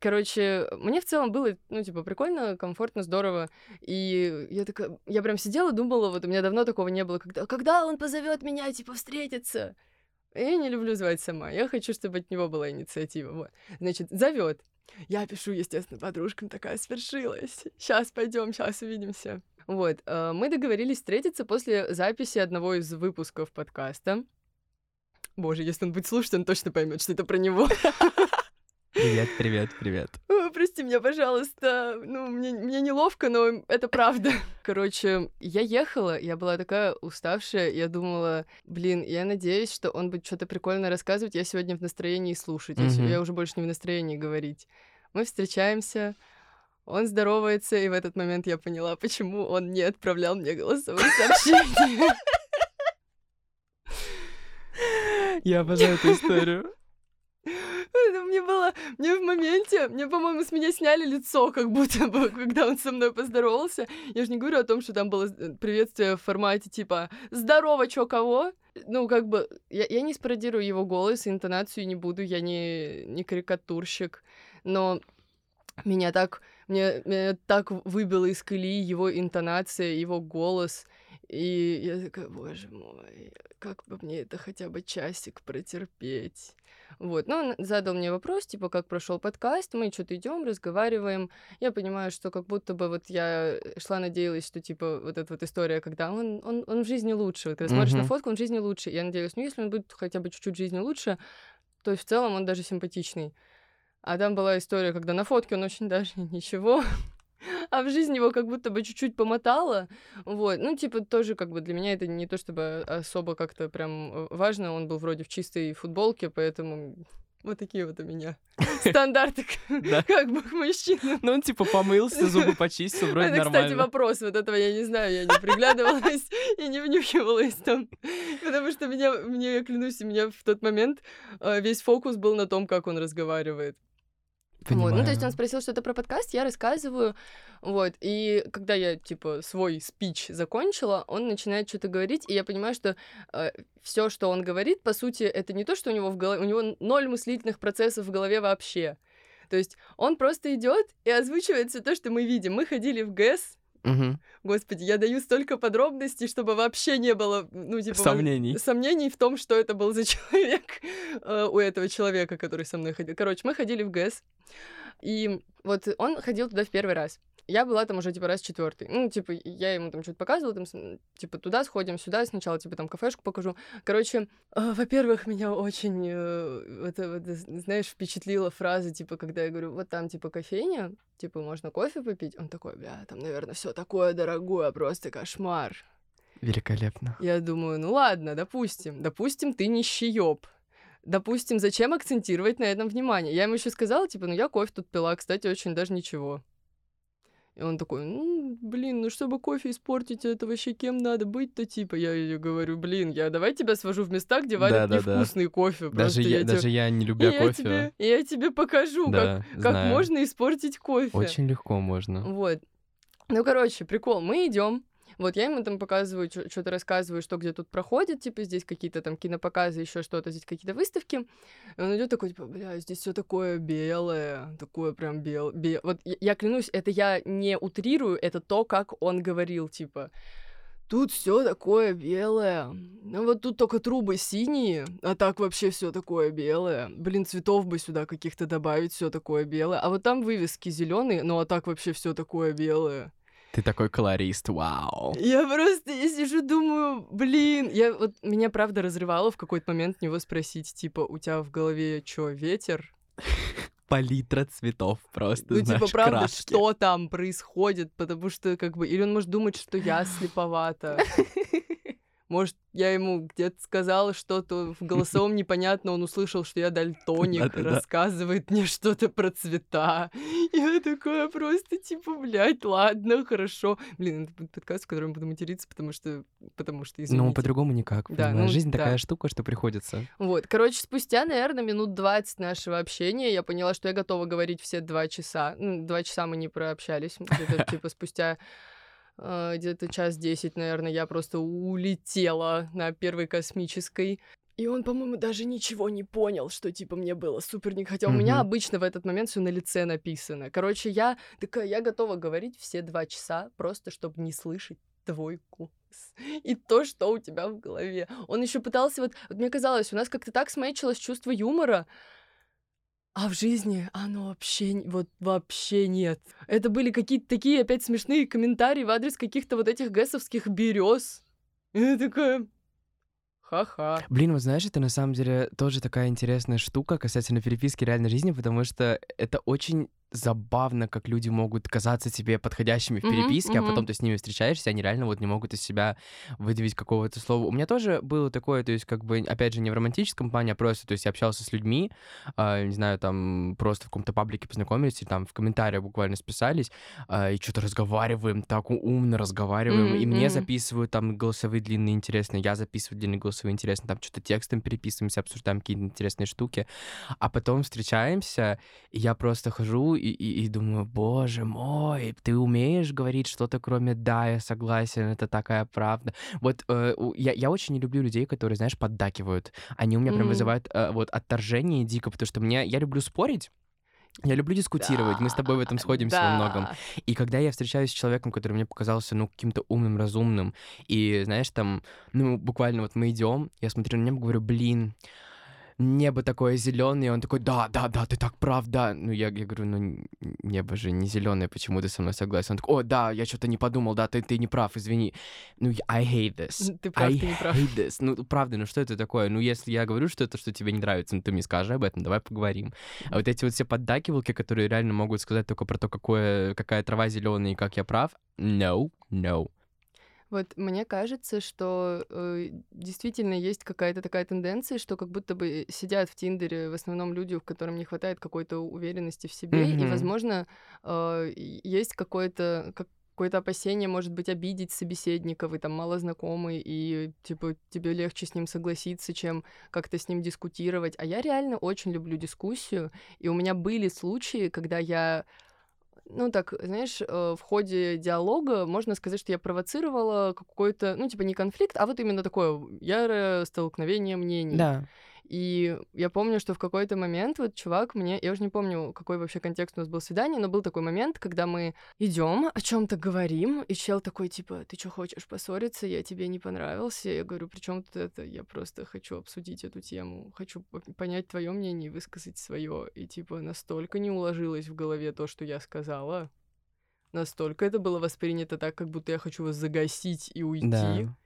Speaker 2: Короче, мне в целом было, ну, типа, прикольно, комфортно, здорово. И я такая, я прям сидела, думала, вот у меня давно такого не было, когда, когда он позовет меня, типа, встретиться. Я не люблю звать сама. Я хочу, чтобы от него была инициатива. Вот. Значит, зовет. Я пишу, естественно, подружкам, такая свершилась. Сейчас пойдем, сейчас увидимся. Вот. э, Мы договорились встретиться после записи одного из выпусков подкаста. Боже, если он будет слушать, он точно поймет, что это про него. [laughs]
Speaker 1: Привет, привет, привет.
Speaker 2: Прости меня, пожалуйста. Ну, мне, мне неловко, но это правда. [laughs] Короче, я ехала, я была такая уставшая, я думала, блин, я надеюсь, что он будет что-то прикольное рассказывать, я сегодня в настроении слушать,
Speaker 1: Мгм.
Speaker 2: я уже больше не в настроении говорить. Мы встречаемся, он здоровается, и в этот момент я поняла, почему он не отправлял мне голосовые [laughs] сообщения.
Speaker 1: Я обожаю эту историю.
Speaker 2: Это мне было... Мне в моменте... Мне, по-моему, с меня сняли лицо, как будто бы, [laughs] когда он со мной поздоровался. Я же не говорю о том, что там было э, приветствие в формате типа «Здорово, чё, кого?» Ну, как бы... Я, я не спародирую его голос, интонацию не буду, я не, не карикатурщик. Но меня так... Мне, меня так выбило из колеи его интонация, его голос. И я такая, боже мой, как бы мне это хотя бы часик протерпеть. Вот, ну, он задал мне вопрос, типа, как прошел подкаст, мы что-то идем, разговариваем. Я понимаю, что как будто бы вот я шла, надеялась, что, типа, вот эта вот история, когда он, он, он в жизни лучше. Вот когда смотришь на фотку, он в жизни лучше. Я надеялась, ну, если он будет хотя бы чуть-чуть в жизни лучше, то в целом он даже симпатичный. А там была история, когда на фотке он очень даже [laughs] ничего. [laughs] а в жизни его как будто бы чуть-чуть помотало. Вот. Ну, типа, тоже как бы для меня это не то чтобы особо как-то прям э, важно. Он был вроде в чистой футболке, поэтому вот такие вот у меня [laughs] стандарты, [laughs] как бы мужчина.
Speaker 1: Ну, он типа помылся, зубы почистил, вроде
Speaker 2: Это,
Speaker 1: нормально.
Speaker 2: кстати, вопрос. Вот этого я не знаю, я не приглядывалась и не внюхивалась там. Потому что меня, мне, я клянусь, у меня в тот момент э, весь фокус был на том, как он разговаривает. Вот. Ну, то есть он спросил что-то про подкаст, я рассказываю, вот, и когда я, типа, свой спич закончила, он начинает что-то говорить, и я понимаю, что э, все, что он говорит, по сути, это не то, что у него в голове, у него ноль мыслительных процессов в голове вообще. То есть он просто идет и озвучивает все то, что мы видим. Мы ходили в ГЭС,
Speaker 1: Угу.
Speaker 2: Господи, я даю столько подробностей, чтобы вообще не было, ну, типа...
Speaker 1: Сомнений.
Speaker 2: Сомнений в том, что это был за [laughs] человек э, у этого человека, который со мной ходил. Короче, мы ходили в ГЭС, и вот он ходил туда в первый раз. Я была там уже, типа, раз четвертый. Ну, типа, я ему там что-то показывала, там, типа, туда сходим, сюда, сначала, типа, там, кафешку покажу. Короче, э, во-первых, меня очень, э, это, вот, знаешь, впечатлила фраза, типа, когда я говорю, вот там, типа, кофейня, типа, можно кофе попить? Он такой, бля, там, наверное, все такое дорогое, просто кошмар.
Speaker 1: Великолепно.
Speaker 2: Я думаю, ну ладно, допустим, допустим, ты нищеёб. Допустим, зачем акцентировать на этом внимание? Я ему еще сказала, типа, ну я кофе тут пила, кстати, очень даже ничего. И он такой, ну, блин, ну чтобы кофе испортить, это вообще кем надо быть-то, типа, я ей говорю, блин, я давай тебя свожу в места, где варят
Speaker 1: Да-да-да.
Speaker 2: невкусный кофе.
Speaker 1: Даже я,
Speaker 2: я, тебе-
Speaker 1: даже я, не
Speaker 2: и
Speaker 1: любя
Speaker 2: я
Speaker 1: кофе,
Speaker 2: тебе, и я тебе покажу,
Speaker 1: да,
Speaker 2: как, как можно испортить кофе.
Speaker 1: Очень легко можно.
Speaker 2: Вот. Ну, короче, прикол. Мы идем. Вот я ему там показываю, что-то рассказываю, что где тут проходит, типа здесь какие-то там кинопоказы, еще что-то, здесь какие-то выставки. И он идет такой, типа, бля, здесь все такое белое, такое прям белое. Вот я, я клянусь, это я не утрирую, это то, как он говорил, типа. Тут все такое белое. Ну вот тут только трубы синие, а так вообще все такое белое. Блин, цветов бы сюда каких-то добавить, все такое белое. А вот там вывески зеленые, ну а так вообще все такое белое.
Speaker 1: Ты такой колорист, вау.
Speaker 2: Я просто, я сижу, думаю, блин, я вот меня правда разрывало в какой-то момент него спросить, типа, у тебя в голове что, ветер? [laughs]
Speaker 1: Палитра цветов просто,
Speaker 2: Ну,
Speaker 1: знаешь,
Speaker 2: типа, правда,
Speaker 1: краски.
Speaker 2: что там происходит? Потому что, как бы, или он может думать, что я слеповата. [laughs] Может, я ему где-то сказала что-то в голосовом непонятно, он услышал, что я дальтоник, рассказывает мне что-то про цвета. [laughs] Я такое просто, типа, блядь, ладно, хорошо. Блин, это будет подкаст, в котором я буду материться, потому что, потому что, извините.
Speaker 1: Ну, по-другому никак.
Speaker 2: Да, ну,
Speaker 1: Жизнь
Speaker 2: да.
Speaker 1: такая штука, что приходится.
Speaker 2: Вот, короче, спустя, наверное, минут 20 нашего общения я поняла, что я готова говорить все два часа. Ну, два часа мы не прообщались. Где-то, [laughs] типа, спустя где-то час десять, наверное, я просто улетела на первой космической. И он, по-моему, даже ничего не понял, что, типа, мне было супер не... Хотя у меня обычно в этот момент все на лице написано. Короче, я такая, я готова говорить все два часа, просто чтобы не слышать твой голос. [laughs] И то, что у тебя в голове. Он еще пытался, вот, вот мне казалось, у нас как-то так смейчилось чувство юмора, а в жизни оно вообще, вот вообще нет. Это были какие-то такие опять смешные комментарии в адрес каких-то вот этих гэсовских берез. И я такая, ха-ха.
Speaker 1: Блин, вот знаешь, это на самом деле тоже такая интересная штука касательно переписки реальной жизни, потому что это очень забавно, как люди могут казаться тебе подходящими в переписке, а
Speaker 2: мгм.
Speaker 1: потом ты с ними встречаешься, они реально вот не могут из себя выдавить какого-то слова. У меня тоже было такое, то есть как бы, опять же, не в романтическом плане, а просто, то есть я общался с людьми, а, не знаю, там просто в каком-то паблике познакомились, и там в комментариях буквально списались, а, и что-то разговариваем, так умно разговариваем, и
Speaker 2: Мгм,
Speaker 1: мне
Speaker 2: мгм.
Speaker 1: записывают там голосовые длинные интересные, я записываю длинные голосовые интересные, там что-то текстом переписываемся, обсуждаем какие-то интересные штуки, а потом встречаемся, и я просто хожу и, и- и думаю, боже мой, ты умеешь говорить что-то кроме «да, я согласен, это такая правда». Вот э, я, я очень не люблю людей, которые, знаешь, поддакивают. Они у меня прям
Speaker 2: Мгм.
Speaker 1: вызывают э, вот отторжение дико, потому что мне, я люблю спорить, я люблю дискутировать, мы с тобой в этом сходимся во многом.
Speaker 2: Да.
Speaker 1: И когда я встречаюсь с человеком, который мне показался, ну, каким-то умным, разумным, и, знаешь, там, ну, буквально вот мы идем, я смотрю на него, говорю, блин, небо такое зеленое, он такой, да, да, да, ты так прав, да. Ну, я, я говорю, ну, небо же не зеленое, почему ты со мной согласен? Он такой, о, да, я что-то не подумал, да, ты, ты не прав, извини. Ну, I hate this.
Speaker 2: Ты прав,
Speaker 1: I
Speaker 2: ты не прав.
Speaker 1: hate this. Ну, правда, ну что это такое? Ну, если я говорю что-то, что тебе не нравится, ну, ты мне скажи об этом, давай поговорим. А вот эти вот все поддакивалки, которые реально могут сказать только про то, какое, какая трава зеленая и как я прав, no, no.
Speaker 2: Вот мне кажется, что э, действительно есть какая-то такая тенденция, что как будто бы сидят в Тиндере в основном люди, в которым не хватает какой-то уверенности в себе, и,
Speaker 1: Мгм.
Speaker 2: возможно, э, и- есть какое-то как- какое-то опасение, может быть, обидеть собеседника, вы там мало знакомы, и, типа, тебе легче с ним согласиться, чем как-то с ним дискутировать. А я реально очень люблю дискуссию, и у меня были случаи, когда я ну, так, знаешь, э, в ходе диалога можно сказать, что я провоцировала какой-то, ну, типа, не конфликт, а вот именно такое ярое столкновение мнений.
Speaker 1: Да.
Speaker 2: И я помню, что в какой-то момент вот чувак мне, я уже не помню, какой вообще контекст у нас был свидание, но был такой момент, когда мы идем, о чем-то говорим, и чел такой, типа, ты что хочешь поссориться, я тебе не понравился. Я говорю, при чем тут это? Я просто хочу обсудить эту тему, хочу по- понять твое мнение и высказать свое. И типа настолько не уложилось в голове то, что я сказала. Настолько это было воспринято так, как будто я хочу вас загасить и уйти.
Speaker 1: Да.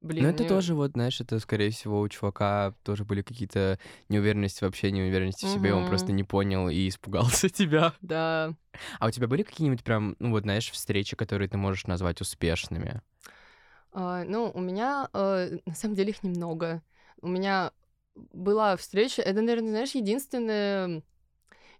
Speaker 2: Блин,
Speaker 1: Ну, это
Speaker 2: мне-
Speaker 1: тоже, вот, знаешь, это, скорее всего, у чувака тоже были какие-то неуверенности вообще, неуверенности в себе, он просто не понял и испугался [laughs] тебя.
Speaker 2: Да,
Speaker 1: А у тебя были какие-нибудь прям, ну, вот, знаешь, встречи, которые ты можешь назвать успешными?
Speaker 2: А, ну, у меня, э, на самом деле, их немного. У меня была встреча, это, наверное, знаешь, единственная,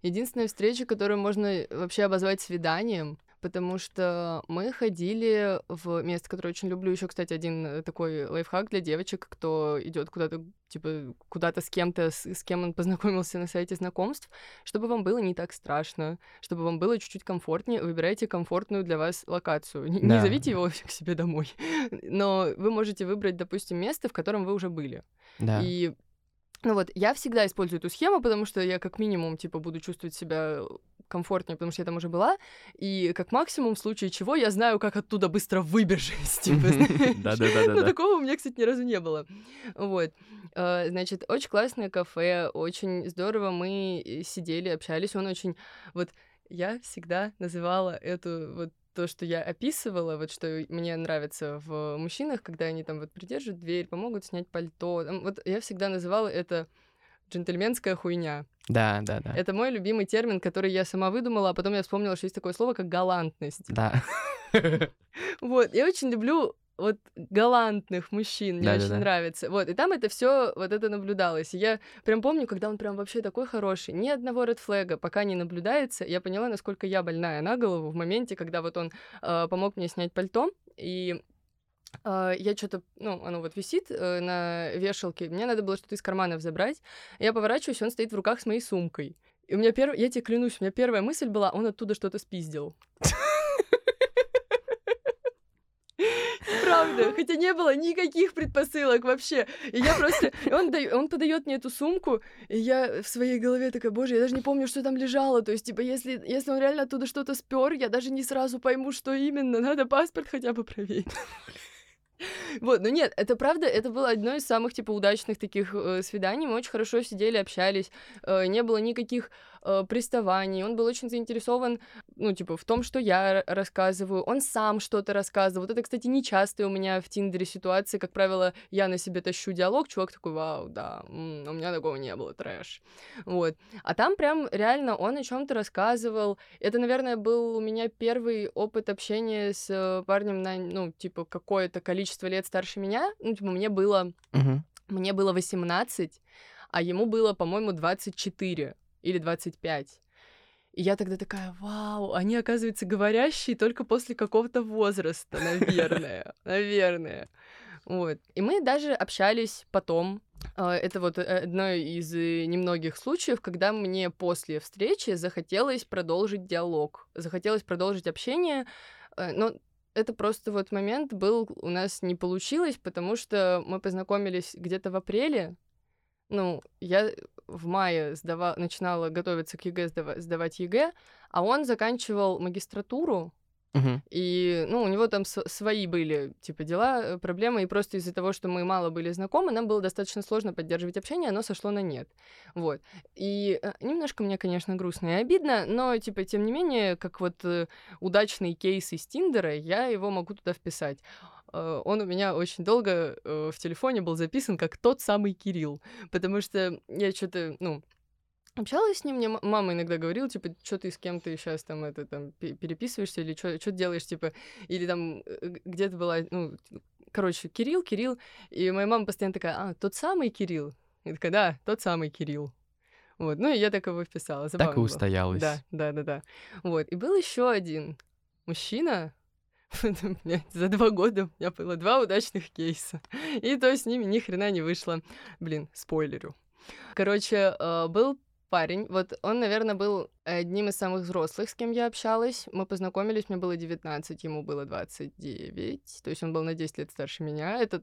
Speaker 2: единственная встреча, которую можно вообще обозвать свиданием, потому что мы ходили в место, которое очень люблю. Еще, кстати, один э, такой лайфхак для девочек, кто идет куда-то, типа, куда-то с кем-то, с, с кем он [laughs] познакомился на сайте знакомств, чтобы вам было не так страшно, чтобы вам было чуть-чуть комфортнее, выбирайте комфортную для вас локацию. Не, не
Speaker 1: Да.
Speaker 2: зовите его [laughs] к себе домой, но вы можете выбрать, допустим, место, в котором вы уже были.
Speaker 1: Да.
Speaker 2: И ну вот, я всегда использую эту схему, потому что я как минимум, типа, буду чувствовать себя комфортнее, потому что я там уже была, и как максимум, в случае чего, я знаю, как оттуда быстро выбежать, [laughs] типа. Ну,
Speaker 1: Да-да-да-да-да.
Speaker 2: такого у меня, кстати, ни разу не было. Вот. Э, Значит, очень классное кафе, очень здорово мы э, сидели, общались. Он очень... Вот я всегда называла эту вот то, что я описывала, вот что мне нравится в мужчинах, когда они там вот придержат дверь, помогут снять пальто. Там Вот я всегда называла это джентльменская хуйня.
Speaker 1: Да, да, да.
Speaker 2: Это мой любимый термин, который я сама выдумала, а потом я вспомнила, что есть такое слово, как галантность.
Speaker 1: Да. [laughs]
Speaker 2: Вот, я очень люблю вот галантных мужчин, мне
Speaker 1: Да-да-да.
Speaker 2: очень нравится. Вот, и там это все вот это наблюдалось. И я прям помню, когда он прям вообще такой хороший, ни одного редфлега пока не наблюдается, я поняла, насколько я больная на голову в моменте, когда вот он э, помог мне снять пальто, и я что-то, ну, оно вот висит э, на вешалке, мне надо было что-то из карманов забрать, я поворачиваюсь, он стоит в руках с моей сумкой. И у меня первый, я тебе клянусь, у меня первая мысль была, он оттуда что-то спиздил. Правда, [laughs] хотя не было никаких предпосылок вообще. И я просто... Он, дай- он подает мне эту сумку, и я в своей голове такая, боже, я даже не помню, что там лежало. То есть, типа, если, если он реально оттуда что-то спер, я даже не сразу пойму, что именно. Надо паспорт хотя бы проверить. Вот, ну нет, это правда, это было одно из самых, типа, удачных таких э, свиданий. Мы очень хорошо сидели, общались, э, не было никаких э, приставаний. Он был очень заинтересован, ну, типа, в том, что я рассказываю. Он сам что-то рассказывал. Вот это, кстати, нечастая у меня в Тиндере ситуация. Как правило, я на себе тащу диалог, чувак такой, вау, да, м, у меня такого не было, трэш. Вот. А там прям реально он о чем-то рассказывал. Это, наверное, был у меня первый опыт общения с парнем на, ну, типа, какое-то количество лет старше меня. Ну, типа, мне было
Speaker 1: Мгм.
Speaker 2: мне было 18, а ему было, по-моему, 24 или 25. И я тогда такая, вау, они, оказывается, говорящие только после какого-то возраста, наверное, [laughs] наверное. Вот. И мы даже общались потом. А, Это вот э, одно из э, немногих случаев, когда мне после встречи захотелось продолжить диалог, захотелось продолжить общение, э, но это просто вот момент был у нас не получилось, потому что мы познакомились где-то в апреле. Ну, я в мае сдава... начинала готовиться к ЕГЭ, сдава- сдавать ЕГЭ, а он заканчивал магистратуру,
Speaker 1: Мгм.
Speaker 2: И, ну, у него там свои были, типа, дела, э, проблемы, и просто из-за того, что мы мало были знакомы, нам было достаточно сложно поддерживать общение, оно сошло на нет. Вот. И э, немножко мне, конечно, грустно и обидно, но, типа, тем не менее, как вот э, удачный кейс из Тиндера, я его могу туда вписать. Э, Он у меня очень долго э, в телефоне был записан как тот самый Кирилл, потому что я что-то, ну, общалась с ним, мне мама иногда говорила, типа, что ты с кем-то сейчас там это там пе- переписываешься или что ты делаешь, типа, или там э, где-то была, ну, короче, Кирилл, Кирилл, и моя мама постоянно такая, а, тот самый Кирилл? Я такая, да, тот самый Кирилл. Вот, ну и я так его вписала.
Speaker 1: Так и
Speaker 2: забавно было.
Speaker 1: устоялась.
Speaker 2: Да, да, да, да. Вот, и был еще один мужчина, за два года у меня было два удачных кейса. И то с ними ни хрена не вышло. Блин, спойлерю. Короче, э, был парень, вот он, наверное, был одним из самых взрослых, с кем я общалась. Мы познакомились, мне было 19, ему было 29, то есть он был на 10 лет старше меня. Это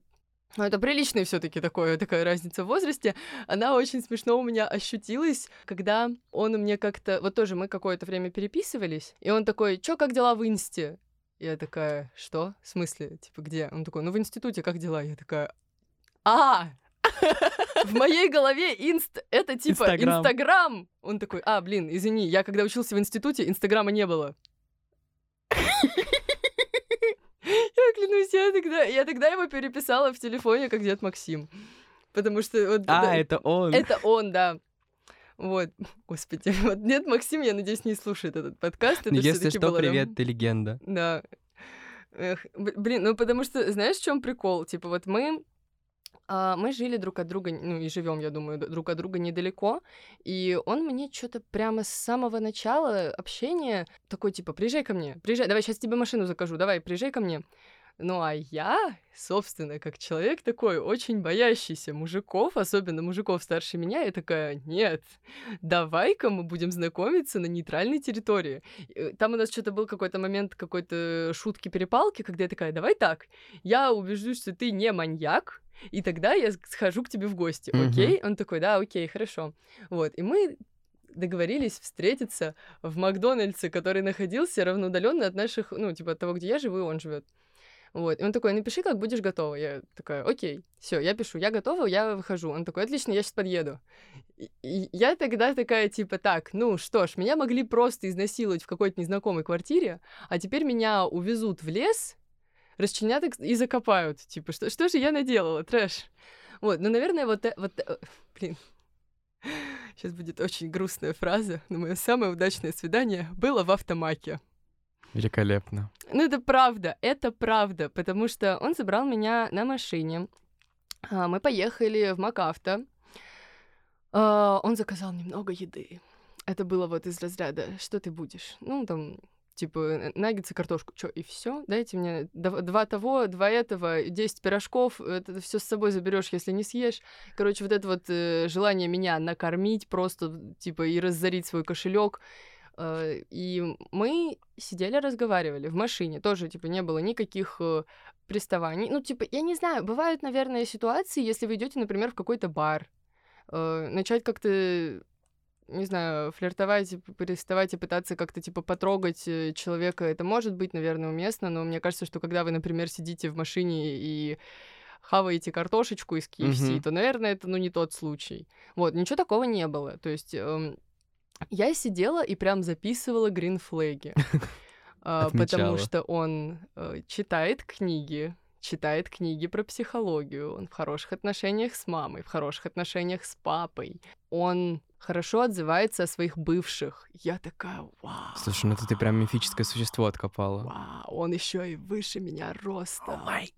Speaker 2: ну, это приличная все таки такая разница в возрасте. Она очень смешно у меня ощутилась, когда он мне как-то... Вот тоже мы какое-то время переписывались, и он такой, чё, как дела в инсте? Я такая, что? В смысле? Типа, где? Он такой, ну, в институте как дела? Я такая, а, [laughs] в моей голове инст — это типа
Speaker 1: Инстаграм.
Speaker 2: Инстаграм. Он такой, а, блин, извини, я когда учился в институте, Инстаграма не было. [laughs] Я клянусь, я тогда, я тогда его переписала в телефоне, как дед Максим. Потому что вот
Speaker 1: А,
Speaker 2: да,
Speaker 1: это он.
Speaker 2: это он, да. Вот, [laughs] господи, [laughs] вот дед Максим, я надеюсь, не слушает этот подкаст. Это
Speaker 1: Ну, Если
Speaker 2: всё-таки
Speaker 1: что,
Speaker 2: было там-
Speaker 1: привет, ты легенда.
Speaker 2: да. Эх, блин, ну потому что, знаешь, в чем прикол? Типа вот мы а, мы жили друг от друга, ну и живем, я думаю, друг от друга недалеко, и он мне что-то прямо с самого начала общения такой типа, приезжай ко мне, приезжай, давай сейчас тебе машину закажу, давай, приезжай ко мне. Ну а я, собственно, как человек такой, очень боящийся мужиков, особенно мужиков старше меня, я такая, нет, давай-ка мы будем знакомиться на нейтральной территории. Там у нас что-то был какой-то момент какой-то шутки-перепалки, когда я такая, давай так, я убеждусь, что ты не маньяк, и тогда я схожу к тебе в гости,
Speaker 1: Мгм.
Speaker 2: окей? Он такой, да, окей, хорошо. Вот, и мы договорились встретиться в Макдональдсе, который находился равноудаленно от наших, ну, типа, от того, где я живу, и он живет. Вот. И он такой, напиши, как будешь готова. Я такая, окей, все, я пишу, я готова, я выхожу. Он такой, отлично, я сейчас подъеду. И- я тогда такая, типа, так, ну что ж, меня могли просто изнасиловать в какой-то незнакомой квартире, а теперь меня увезут в лес, расчленят и- и закопают. Типа, что, что же я наделала, трэш? Вот, ну, наверное, вот, э- вот, э, [laughs] блин, сейчас будет очень грустная фраза, но мое самое удачное свидание было в автомаке.
Speaker 1: Великолепно.
Speaker 2: Ну, это правда, это правда, потому что он забрал меня на машине. А, Мы поехали в МакАвто. А, Он заказал немного еды. Это было вот из разряда «Что ты будешь?» Ну, там, типа, наггетсы, картошку. Чё, и все? Дайте мне дв- два того, два этого, 10 пирожков. Это все с собой заберешь, если не съешь. Короче, вот это вот э, желание меня накормить просто, типа, и разорить свой кошелек. Э, И мы сидели, разговаривали в машине. Тоже, типа, не было никаких э, приставаний. Ну, типа, я не знаю, бывают, наверное, ситуации, если вы идете, например, в какой-то бар, э, начать как-то не знаю, флиртовать, п- приставать и пытаться как-то, типа, потрогать человека, это может быть, наверное, уместно, но мне кажется, что когда вы, например, сидите в машине и хаваете картошечку из KFC,
Speaker 1: Мгм.
Speaker 2: то, наверное, это, ну, не тот случай. Вот, ничего такого не было. То есть эм, я сидела и прям записывала гринфлеги. [laughs] А, Потому что он э, читает книги, читает книги про психологию, он в хороших отношениях с мамой, в хороших отношениях с папой. Он хорошо отзывается о своих бывших. Я такая, вау.
Speaker 1: Слушай, ну это ты прям мифическое существо откопала.
Speaker 2: Вау, он еще и выше меня роста.
Speaker 1: май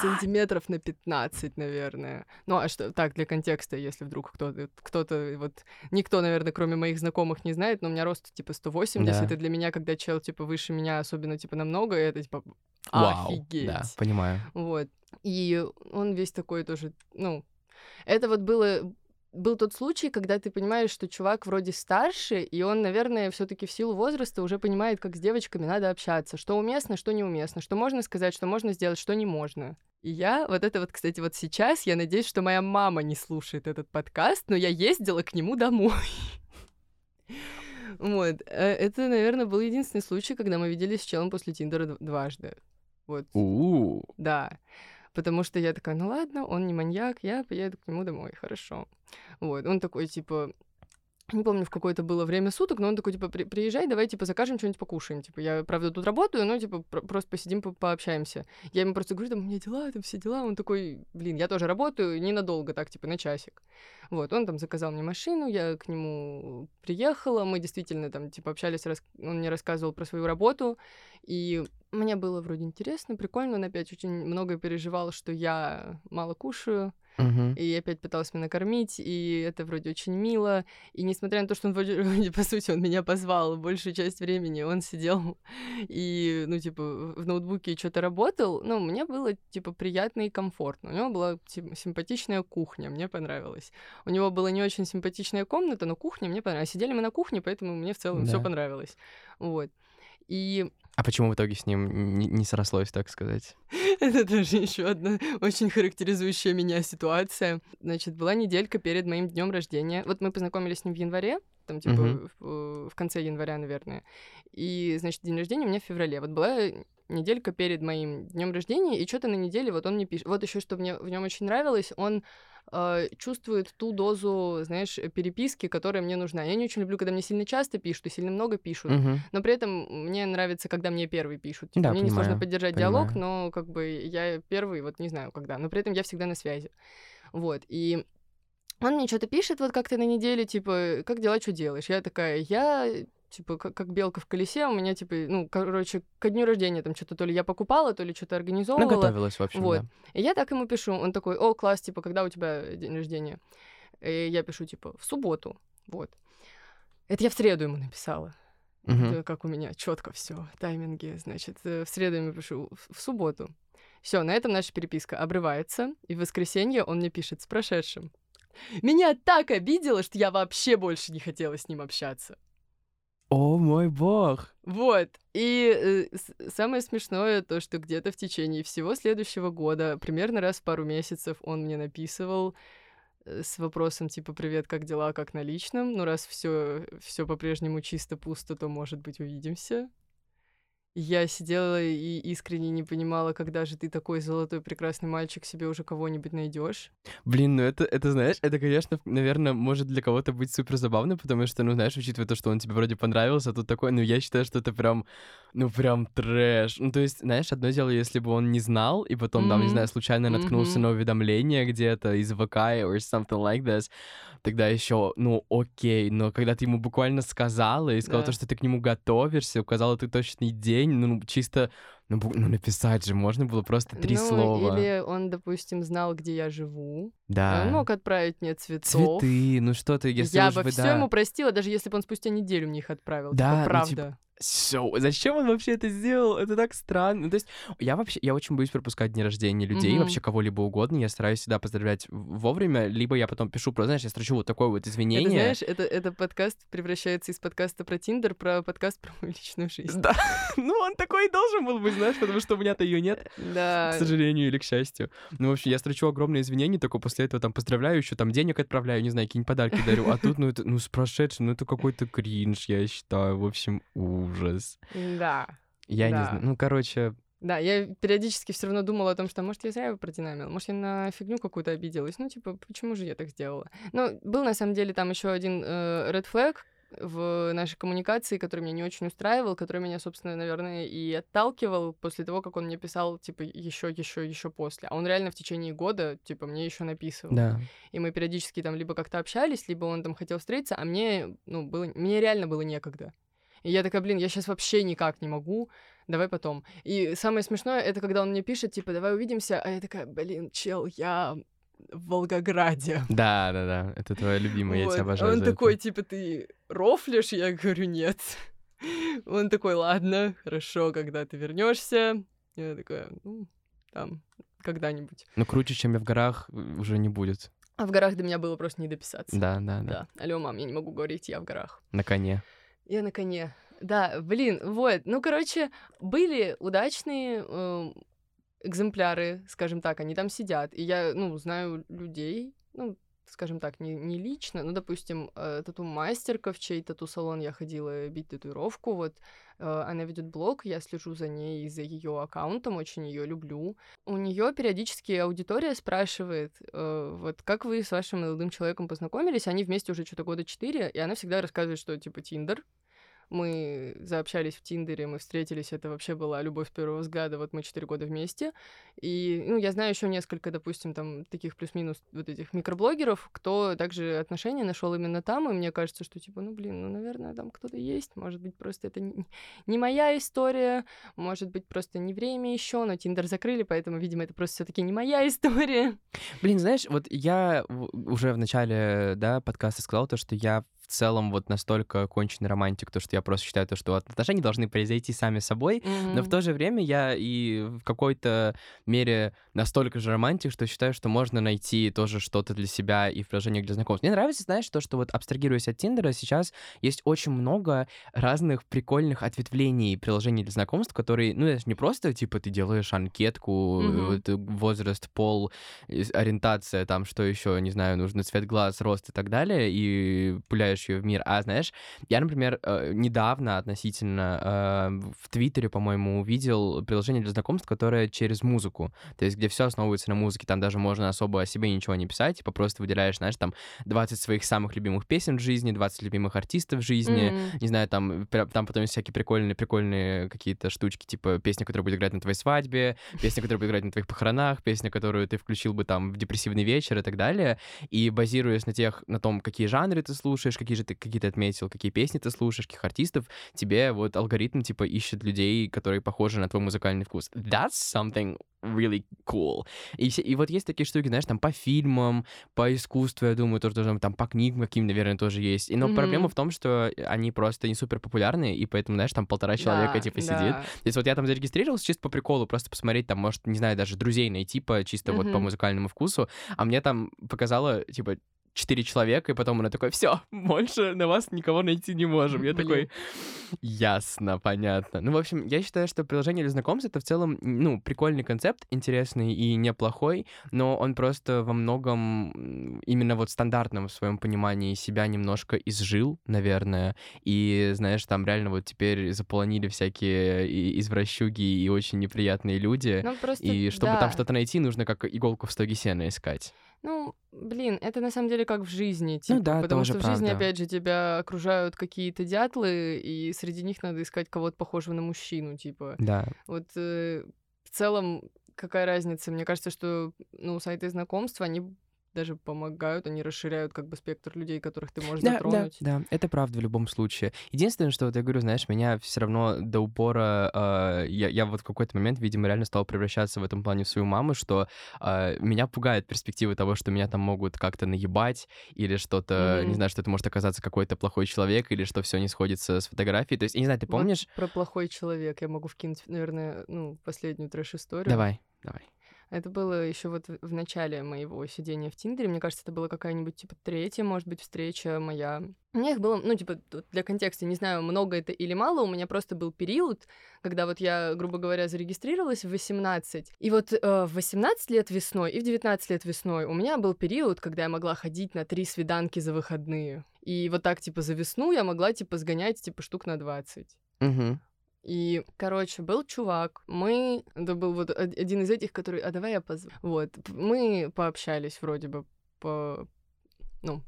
Speaker 2: Сантиметров на 15, наверное. Ну, а что, так, для контекста, если вдруг кто-то, кто-то, вот, никто, наверное, кроме моих знакомых не знает, но у меня рост, типа, 180,
Speaker 1: Да.
Speaker 2: и для меня, когда чел, типа, выше меня, особенно, типа, намного, это, типа,
Speaker 1: Вау.
Speaker 2: офигеть.
Speaker 1: Да, понимаю.
Speaker 2: Вот. И он весь такой тоже, ну, это вот было был тот случай, когда ты понимаешь, что чувак вроде старше, и он, наверное, все таки в силу возраста уже понимает, как с девочками надо общаться, что уместно, что неуместно, что можно сказать, что можно сделать, что не можно. И я, вот это вот, кстати, вот сейчас, я надеюсь, что моя мама не слушает этот подкаст, но я ездила к нему домой. [laughs] Вот. Э, это, наверное, был единственный случай, когда мы виделись с челом после Тиндера дв- дважды. Вот. Да. Потому что я такая, ну ладно, он не маньяк, я поеду к нему домой, хорошо. Вот. Он такой, типа, не помню, в какое-то было время суток, но он такой, типа, «При- приезжай, давай, типа, закажем что-нибудь покушаем. Типа, я, правда, тут работаю, но, типа, про- просто посидим, по- пообщаемся. Я ему просто говорю, там, у меня дела, там, все дела. Он такой, блин, я тоже работаю, ненадолго, так, типа, на часик. Вот, он там заказал мне машину, я к нему приехала, мы действительно там, типа, общались, рас- он мне рассказывал про свою работу, и мне было вроде интересно, прикольно, он опять очень много переживал, что я мало кушаю,
Speaker 1: мгм.
Speaker 2: и опять пытался меня накормить, и это вроде очень мило. И несмотря на то, что он вроде, [laughs] по сути, он меня позвал, большую часть времени он сидел [laughs] и, ну, типа, в ноутбуке что-то работал, ну, мне было, типа, приятно и комфортно. У него была типа, симпатичная кухня, мне понравилось. У него была не очень симпатичная комната, но кухня мне понравилась. Сидели мы на кухне, поэтому мне в целом все
Speaker 1: Да.
Speaker 2: понравилось. Вот. И
Speaker 1: А почему в итоге с ним не, не срослось, так сказать?
Speaker 2: Это тоже еще одна очень характеризующая меня ситуация. Значит, была неделька перед моим днем рождения. Вот мы познакомились с ним в январе, там типа
Speaker 1: Мгм.
Speaker 2: в, в конце января, наверное. И, значит, день рождения у меня в феврале. Вот была неделька перед моим днем рождения, и что-то на неделе вот он мне пишет. Вот еще что мне в нем очень нравилось, он э, чувствует ту дозу, знаешь, переписки, которая мне нужна. Я не очень люблю, когда мне сильно часто пишут и сильно много пишут.
Speaker 1: Мгм.
Speaker 2: Но при этом мне нравится, когда мне первый пишут. Типа,
Speaker 1: Да,
Speaker 2: мне несложно
Speaker 1: понимаю,
Speaker 2: поддержать диалог,
Speaker 1: понимаю.
Speaker 2: но как бы я первый, вот не знаю когда. Но при этом я всегда на связи. Вот. И он мне что-то пишет вот как-то на неделе, типа, как дела, что делаешь? Я такая, я типа, как, как белка в колесе, у меня, типа, ну, короче, ко дню рождения там что-то то ли я покупала, то ли что-то организовывала.
Speaker 1: Наготовилась, в общем,
Speaker 2: Вот.
Speaker 1: да.
Speaker 2: И я так ему пишу, он такой, о, класс, типа, когда у тебя день рождения? И я пишу, типа, в субботу, вот. Это я в среду ему написала.
Speaker 1: Мгм.
Speaker 2: Это как у меня четко все, тайминги, значит, э, в среду ему пишу, в, в субботу. Все, на этом наша переписка обрывается, и в воскресенье он мне пишет с прошедшим. Меня так обидело, что я вообще больше не хотела с ним общаться.
Speaker 1: О мой бог!
Speaker 2: Вот. И э, самое смешное то, что где-то в течение всего следующего года, примерно раз в пару месяцев, он мне написывал э, с вопросом типа «Привет, как дела, как на личном?» Ну, раз все все по-прежнему чисто пусто, то, может быть, увидимся. Я сидела и искренне не понимала, когда же ты такой золотой прекрасный мальчик себе уже кого-нибудь найдешь.
Speaker 1: Блин, ну это, это, знаешь, это, конечно, наверное, может для кого-то быть супер забавно, потому что, ну, знаешь, учитывая то, что он тебе вроде понравился, а тут такой, ну, я считаю, что это прям, ну, прям трэш. Ну, то есть, знаешь, одно дело, если бы он не знал, и потом, там, не знаю, случайно наткнулся
Speaker 2: Мгм.
Speaker 1: на уведомление где-то из ВК or something like this, тогда еще, ну, окей, но когда ты ему буквально сказала и сказала
Speaker 2: Да.
Speaker 1: то, что ты к нему готовишься, указала ты точный день, ну, чисто, ну, ну, написать же можно было просто три
Speaker 2: ну,
Speaker 1: слова.
Speaker 2: или он, допустим, знал, где я живу.
Speaker 1: Да.
Speaker 2: Он мог отправить мне цветов.
Speaker 1: Цветы, ну что ты, если
Speaker 2: я бы все
Speaker 1: да.
Speaker 2: ему простила, даже если бы он спустя неделю мне их отправил.
Speaker 1: Да,
Speaker 2: Типа,
Speaker 1: ну,
Speaker 2: правда.
Speaker 1: типа, Всё, зачем он вообще это сделал? Это так странно. Ну, то есть, я вообще, я очень боюсь пропускать дни рождения людей,
Speaker 2: Мгм.
Speaker 1: вообще кого-либо угодно. Я стараюсь всегда поздравлять вовремя, либо я потом пишу, просто, знаешь, я строчу вот такое вот
Speaker 2: Это,
Speaker 1: извинение.
Speaker 2: знаешь, это, это подкаст превращается из подкаста про Тиндер про подкаст про мою личную жизнь.
Speaker 1: Да, [laughs] ну он такой и должен был быть, знаешь, потому что у меня-то ее нет,
Speaker 2: Да.
Speaker 1: к сожалению или к счастью. Ну, в общем, я строчу огромные извинения, только после этого там поздравляю еще, там денег отправляю, не знаю, какие-нибудь подарки дарю. А тут, ну, это, ну, с прошедшим, ну, это какой-то кринж, я считаю. В общем, ужас.
Speaker 2: Да.
Speaker 1: Я не
Speaker 2: Да.
Speaker 1: знаю. Ну, короче,
Speaker 2: Да, я периодически все равно думала о том, что, может, я зря его продинамила, может, я на фигню какую-то обиделась. Ну, типа, почему же я так сделала? Ну, был на самом деле там еще один э, red flag в нашей коммуникации, который меня не очень устраивал, который меня, собственно, наверное, и отталкивал после того, как он мне писал, типа, еще, еще, еще после. А он реально в течение года, типа, мне еще написывал.
Speaker 1: да.
Speaker 2: И мы периодически там либо как-то общались, либо он там хотел встретиться, а мне, ну, было, мне реально было некогда. И я такая, блин, я сейчас вообще никак не могу, давай потом. И самое смешное, это когда он мне пишет, типа, давай увидимся, а я такая, блин, чел, я в Волгограде. [laughs]
Speaker 1: Да, да, да. Это твоя любимая, я
Speaker 2: Вот.
Speaker 1: тебя
Speaker 2: А
Speaker 1: обожаю.
Speaker 2: Он
Speaker 1: за это.
Speaker 2: такой, типа, ты рофлишь? Я говорю, нет. [laughs] Он такой, ладно, хорошо, когда ты вернешься. Я такая, ну, там, когда-нибудь.
Speaker 1: Ну, круче, чем я в горах, э, уже не будет.
Speaker 2: А в горах до меня было просто не дописаться.
Speaker 1: Да, да, да.
Speaker 2: Да. Алло, мам, я не могу говорить, я в горах.
Speaker 1: На коне.
Speaker 2: Я на коне. Да, блин, вот. Ну, короче, были удачные эм, экземпляры, скажем так, они там сидят. И я, ну, знаю людей, ну, скажем так, не, не лично, ну, допустим, э, тату-мастерка, в чей тату-салон я ходила бить татуировку, вот, э, она ведет блог, я слежу за ней и за ее аккаунтом, очень ее люблю. У нее периодически аудитория спрашивает, э, вот, как вы с вашим молодым человеком познакомились, они вместе уже что-то года четыре, и она всегда рассказывает, что, типа, Тиндер, мы заобщались в Тиндере, мы встретились, это вообще была любовь с первого взгляда, вот мы четыре года вместе. И, ну, я знаю еще несколько, допустим, там, таких плюс-минус вот этих микроблогеров, кто также отношения нашел именно там, и мне кажется, что, типа, ну, блин, ну, наверное, там кто-то есть, может быть, просто это не, не моя история, может быть, просто не время еще, но Тиндер закрыли, поэтому, видимо, это просто все-таки не моя [laughs] история.
Speaker 1: Блин, знаешь, вот я уже в начале, да, подкаста сказал то, что я целом вот настолько конченый романтик, то, что я просто считаю то, что отношения должны произойти сами собой, mm-hmm. но в то же время я и в какой-то мере настолько же романтик, что считаю, что можно найти тоже что-то для себя и в приложениях для знакомств. Мне нравится, знаешь, то, что вот абстрагируясь от Тиндера, сейчас есть очень много разных прикольных ответвлений приложений для знакомств, которые, ну, это не просто, типа, ты делаешь анкетку, mm-hmm. возраст, пол, ориентация, там, что еще, не знаю, нужно цвет глаз, рост и так далее, и пуляешь ее в мир. А знаешь, я, например, э, недавно относительно э, в Твиттере, по-моему, увидел приложение для знакомств, которое через музыку. То есть, где все основывается на музыке. Там даже можно особо о себе ничего не писать, типа просто выделяешь, знаешь, там 20 своих самых любимых песен в жизни, 20 любимых артистов в жизни. Mm-hmm. Не знаю, там, там потом есть всякие прикольные, прикольные какие-то штучки, типа песня, которая будет играть на твоей свадьбе, песня, которая будет играть на твоих похоронах, песня, которую ты включил бы там в депрессивный вечер и так далее. И базируясь на тех, на том, какие жанры ты слушаешь, какие же ты, какие ты отметил, какие песни ты слушаешь, каких артистов, тебе вот алгоритм, типа, ищет людей, которые похожи на твой музыкальный вкус. That's something really cool. И, и вот есть такие штуки, знаешь, там по фильмам, по искусству, я думаю, тоже должно там по книгам каким, наверное, тоже есть. И, но mm-hmm. проблема в том, что они просто не супер популярны, и поэтому, знаешь, там полтора человека, да, типа, да. сидит. То есть вот я там зарегистрировался чисто по приколу, просто посмотреть, там, может, не знаю, даже друзей найти по чисто mm-hmm. вот по музыкальному вкусу, а мне там показало, типа, четыре человека, и потом она такой, все, [laughs] больше на вас никого найти не можем. Я Блин. такой, ясно, понятно. Ну, в общем, я считаю, что приложение для знакомств это в целом, ну, прикольный концепт, интересный и неплохой, но он просто во многом именно вот стандартном в своем понимании себя немножко изжил, наверное, и, знаешь, там реально вот теперь заполонили всякие извращуги и очень неприятные люди, ну, просто, и чтобы да. там что-то найти, нужно как иголку в стоге сена искать.
Speaker 2: Ну, блин, это на самом деле как в жизни, ну типа, ну, да, потому что в жизни, опять же, тебя окружают какие-то дятлы, и среди них надо искать кого-то похожего на мужчину, типа.
Speaker 1: Да.
Speaker 2: Вот э, в целом, какая разница? Мне кажется, что, ну, сайты знакомств, они даже помогают, они расширяют как бы спектр людей, которых ты можешь
Speaker 1: да,
Speaker 2: затронуть.
Speaker 1: Да, да, это правда в любом случае. Единственное, что вот я говорю, знаешь, меня все равно до упора, э, я, я вот в какой-то момент, видимо, реально стал превращаться в этом плане в свою маму, что э, меня пугает перспектива того, что меня там могут как-то наебать, или что-то, mm-hmm. не знаю, что это может оказаться какой-то плохой человек, или что все не сходится с фотографией. То есть, я не знаю, ты помнишь?
Speaker 2: Вот про плохой человек я могу вкинуть, наверное, ну, последнюю трэш-историю.
Speaker 1: Давай, давай.
Speaker 2: Это было еще вот в начале моего сидения в Тиндере. Мне кажется, это была какая-нибудь, типа, третья, может быть, встреча моя. У меня их было, ну, типа, для контекста, не знаю, много это или мало, у меня просто был период, когда вот я, грубо говоря, зарегистрировалась в 18. И вот э, в 18 лет весной и в 19 лет весной у меня был период, когда я могла ходить на три свиданки за выходные. И вот так, типа, за весну я могла, типа, сгонять, типа, штук на 20.
Speaker 1: Угу.
Speaker 2: И, короче, был чувак, мы, это был вот один из этих, который, а давай я позову. Вот, мы пообщались вроде бы по, ну,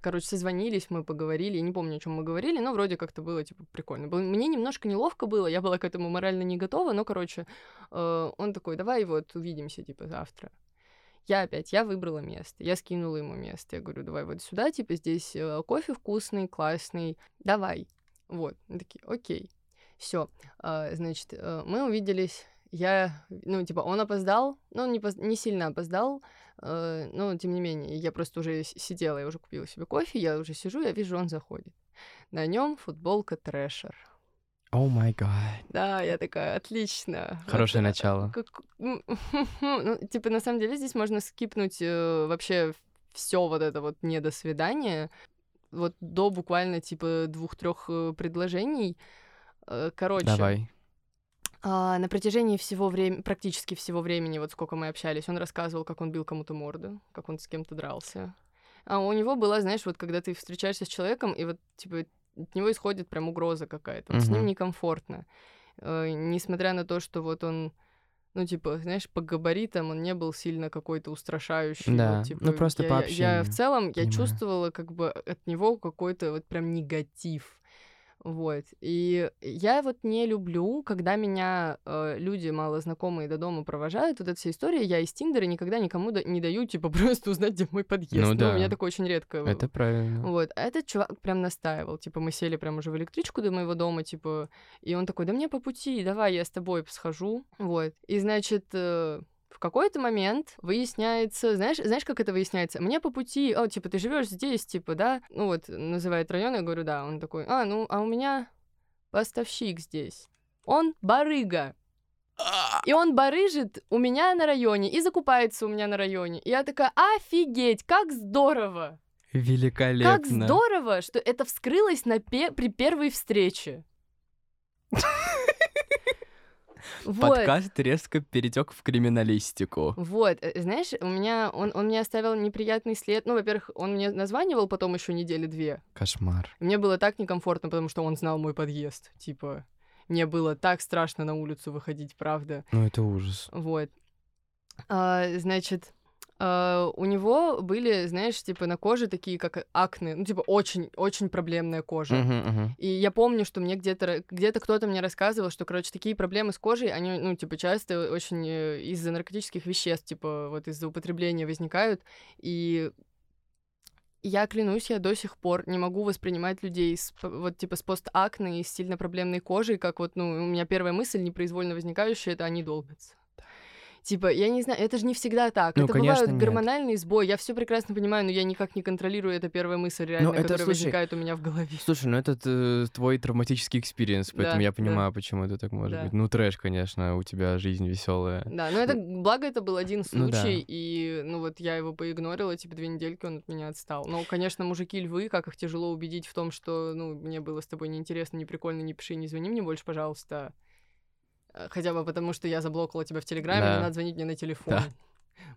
Speaker 2: короче, созвонились, мы поговорили, я не помню, о чем мы говорили, но вроде как-то было, типа, прикольно. Мне немножко неловко было, я была к этому морально не готова, но, короче, э, он такой, давай вот увидимся, типа, завтра. Я опять, я выбрала место, я скинула ему место. Я говорю, давай вот сюда, типа, здесь э, кофе вкусный, классный, давай. Вот, такие, окей. Все, а, значит, э, мы увиделись. Я, ну, типа, он опоздал, но он не, поз... не сильно опоздал, э, но тем не менее, я просто уже сидела, я уже купила себе кофе, я уже сижу, я вижу, он заходит. На нем футболка Трэшер.
Speaker 1: О май гад.
Speaker 2: Да, я такая, отлично.
Speaker 1: Хорошее вот, начало.
Speaker 2: Как... [laughs] Ну, типа, на самом деле здесь можно скипнуть э, вообще все вот это вот не до свидания, вот до буквально типа двух-трех э, предложений, короче.
Speaker 1: Давай.
Speaker 2: А, на протяжении всего времени, практически всего времени, вот сколько мы общались, он рассказывал, как он бил кому-то морду, как он с кем-то дрался. А у него была, знаешь, вот когда ты встречаешься с человеком, и вот, типа, от него исходит прям угроза какая-то. Вот С ним некомфортно. Э, несмотря на то, что вот он, ну, типа, знаешь, по габаритам он не был сильно какой-то устрашающий.
Speaker 1: Да,
Speaker 2: вот, типа,
Speaker 1: ну, просто
Speaker 2: я,
Speaker 1: по
Speaker 2: я- Я, в
Speaker 1: общению,
Speaker 2: целом, я
Speaker 1: понимаю.
Speaker 2: чувствовала как бы от него какой-то вот прям негатив. Вот. И я вот не люблю, когда меня э, люди мало знакомые до дома провожают. Вот эта вся история. Я из Тиндера никогда никому да- не даю, типа, [laughs] просто узнать, где мой подъезд.
Speaker 1: Ну
Speaker 2: у
Speaker 1: да.
Speaker 2: меня такое очень редко.
Speaker 1: Это правильно.
Speaker 2: Вот, а этот чувак прям настаивал, типа, мы сели прям уже в электричку до моего дома, типа, и он такой, да мне по пути, давай я с тобой схожу, вот. И, значит, э, в какой-то момент выясняется, знаешь, знаешь, как это выясняется? Мне по пути, о, типа, ты живешь здесь, типа, да? Ну вот, называет район, я говорю, да. Он такой, а, ну, а у меня поставщик здесь. Он барыга. И он барыжит у меня на районе и закупается у меня на районе. И я такая, офигеть, как здорово!
Speaker 1: Великолепно.
Speaker 2: Как здорово, что это вскрылось на пе- при первой встрече. Вот.
Speaker 1: Подкаст резко перетек в криминалистику.
Speaker 2: Вот, э, знаешь, у меня он, он мне оставил неприятный след. Ну, во-первых, он мне названивал потом еще недели две.
Speaker 1: Кошмар.
Speaker 2: Мне было так некомфортно, потому что он знал мой подъезд. Типа, мне было так страшно на улицу выходить, правда.
Speaker 1: Ну, это ужас.
Speaker 2: Вот. А, значит, а, у него были, знаешь, типа на коже такие, как акне, ну, типа очень-очень проблемная кожа.
Speaker 1: Мгм, мгм.
Speaker 2: И я помню, что мне где-то где-то кто-то мне рассказывал, что, короче, такие проблемы с кожей, они, ну, типа, часто очень э, из-за наркотических веществ, типа, вот из-за употребления возникают. И я клянусь, я до сих пор не могу воспринимать людей с, вот, типа, с постакне и с сильно проблемной кожей, как вот, ну, у меня первая мысль, непроизвольно возникающая, это они долбятся. Типа, я не знаю, это же не всегда так.
Speaker 1: Ну,
Speaker 2: это
Speaker 1: конечно,
Speaker 2: бывают
Speaker 1: нет.
Speaker 2: гормональный сбой. Я все прекрасно понимаю, но я никак не контролирую. Это первая мысль, реально,
Speaker 1: Ну, это,
Speaker 2: которая
Speaker 1: слушай,
Speaker 2: возникает у меня в голове.
Speaker 1: Слушай, ну это т- твой травматический experience, поэтому
Speaker 2: Да,
Speaker 1: я
Speaker 2: да.
Speaker 1: понимаю, почему это так может
Speaker 2: Да.
Speaker 1: быть. Ну, трэш, конечно, у тебя жизнь веселая.
Speaker 2: Да, но это, благо, это был один
Speaker 1: Ну да.
Speaker 2: случай, и, ну, вот я его поигнорила, типа, две недельки он от меня отстал. Но, конечно, мужики львы, как их тяжело убедить в том, что, ну, мне было с тобой неинтересно, не прикольно, не пиши, не звони мне больше, пожалуйста. Э, Хотя бы потому, что я заблокала тебя в Телеграме,
Speaker 1: Да.
Speaker 2: не надо звонить мне на телефон.
Speaker 1: Да.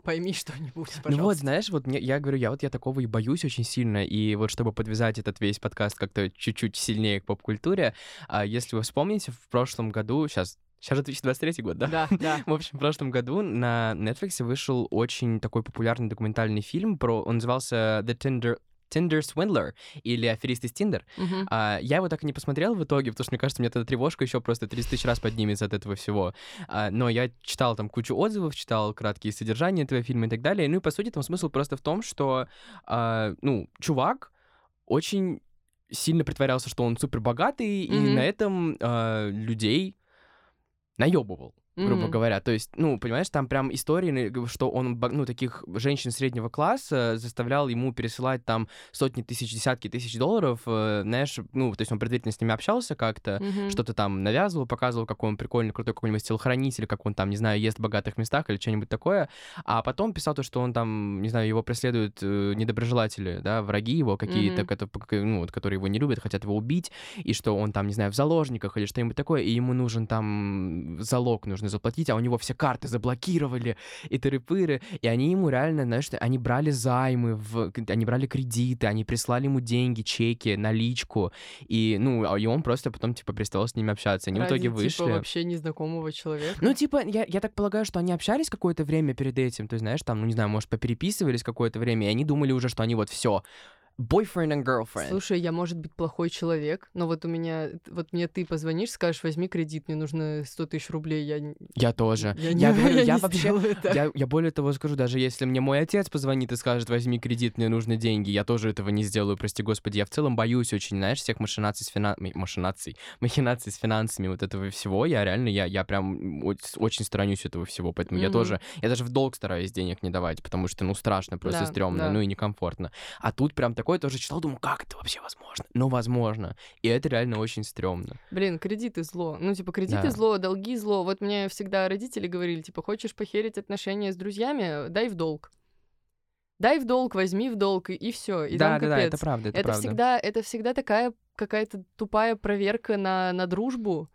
Speaker 2: Пойми [laughs] что-нибудь,
Speaker 1: Ну вот,
Speaker 2: пожалуйста.
Speaker 1: знаешь, вот мне, я говорю, я вот я такого и боюсь очень сильно, и вот чтобы подвязать этот весь подкаст как-то чуть-чуть сильнее к поп-культуре, а, если вы вспомните, в прошлом году, сейчас, сейчас же 2023 год, да?
Speaker 2: Да, да. [laughs]
Speaker 1: В общем, в прошлом году на Netflix вышел очень такой популярный документальный фильм про, он назывался The Tinder Tinder Swindler или Аферист из Тиндер.
Speaker 2: Мгм.
Speaker 1: А, я его так и не посмотрел в итоге, потому что, мне кажется, мне эта тревожка еще просто 30 тысяч раз поднимется от этого всего. А, но я читал там кучу отзывов, читал краткие содержания этого фильма и так далее. Ну и, по сути, там смысл просто в том, что, а, ну, чувак очень сильно притворялся, что он супер богатый, и
Speaker 2: Мгм.
Speaker 1: на этом а, людей наебывал грубо
Speaker 2: Мгм.
Speaker 1: говоря. То есть, ну, понимаешь, там прям истории, что он, ну, таких женщин среднего класса заставлял ему пересылать там сотни тысяч, десятки тысяч долларов, э, знаешь, ну, то есть он предварительно с ними общался как-то,
Speaker 2: Мгм.
Speaker 1: что-то там навязывал, показывал, какой он прикольный, крутой какой-нибудь телохранитель, как он там, не знаю, ест в богатых местах или что-нибудь такое, а потом писал то, что он там, не знаю, его преследуют э, недоброжелатели, да, враги его какие-то,
Speaker 2: Мгм.
Speaker 1: кото- п- ну, которые его не любят, хотят его убить, и что он там, не знаю, в заложниках или что-нибудь такое, и ему нужен там залог, нужно заплатить, а у него все карты заблокировали, и тыры-пыры, и они ему реально, знаешь, они брали займы, в, они брали кредиты, они прислали ему деньги, чеки, наличку, и, ну, а- и он просто потом, типа, перестал с ними общаться. Они в
Speaker 2: Ради,
Speaker 1: итоге
Speaker 2: типа,
Speaker 1: вышли.
Speaker 2: вообще незнакомого человека.
Speaker 1: Ну, типа, я, я так полагаю, что они общались какое-то время перед этим, то есть, знаешь, там, ну, не знаю, может, попереписывались какое-то время, и они думали уже, что они вот все boyfriend and girlfriend.
Speaker 2: Слушай, я, может быть, плохой человек, но вот у меня, вот мне ты позвонишь, скажешь, возьми кредит, мне нужно 100 тысяч рублей, я...
Speaker 1: Я тоже.
Speaker 2: Я, не,
Speaker 1: Я [laughs]
Speaker 2: я
Speaker 1: я
Speaker 2: не
Speaker 1: вообще... Я, я более того скажу, даже если мне мой отец позвонит и скажет, возьми кредит, мне нужны деньги, я тоже этого не сделаю, прости господи. Я в целом боюсь очень, знаешь, всех машинаций с финансами, машинаций, [laughs] махинаций с финансами, вот этого всего. Я реально, я, я прям очень сторонюсь этого всего, поэтому я
Speaker 2: Мгм.
Speaker 1: тоже, я даже в долг стараюсь денег не давать, потому что, ну, страшно, просто
Speaker 2: Да,
Speaker 1: стрёмно,
Speaker 2: да.
Speaker 1: ну и некомфортно. А тут прям такое тоже читал, думаю, как это вообще возможно? Ну, возможно. И это реально очень стрёмно.
Speaker 2: Блин, кредиты зло. Ну, типа, кредиты
Speaker 1: Да.
Speaker 2: зло, долги зло. Вот мне всегда родители говорили, типа, хочешь похерить отношения с друзьями, дай в долг. Дай в долг, возьми в долг, и, все. И
Speaker 1: да, да, да, это правда, это,
Speaker 2: это
Speaker 1: правда.
Speaker 2: всегда, это всегда такая какая-то тупая проверка на, на дружбу.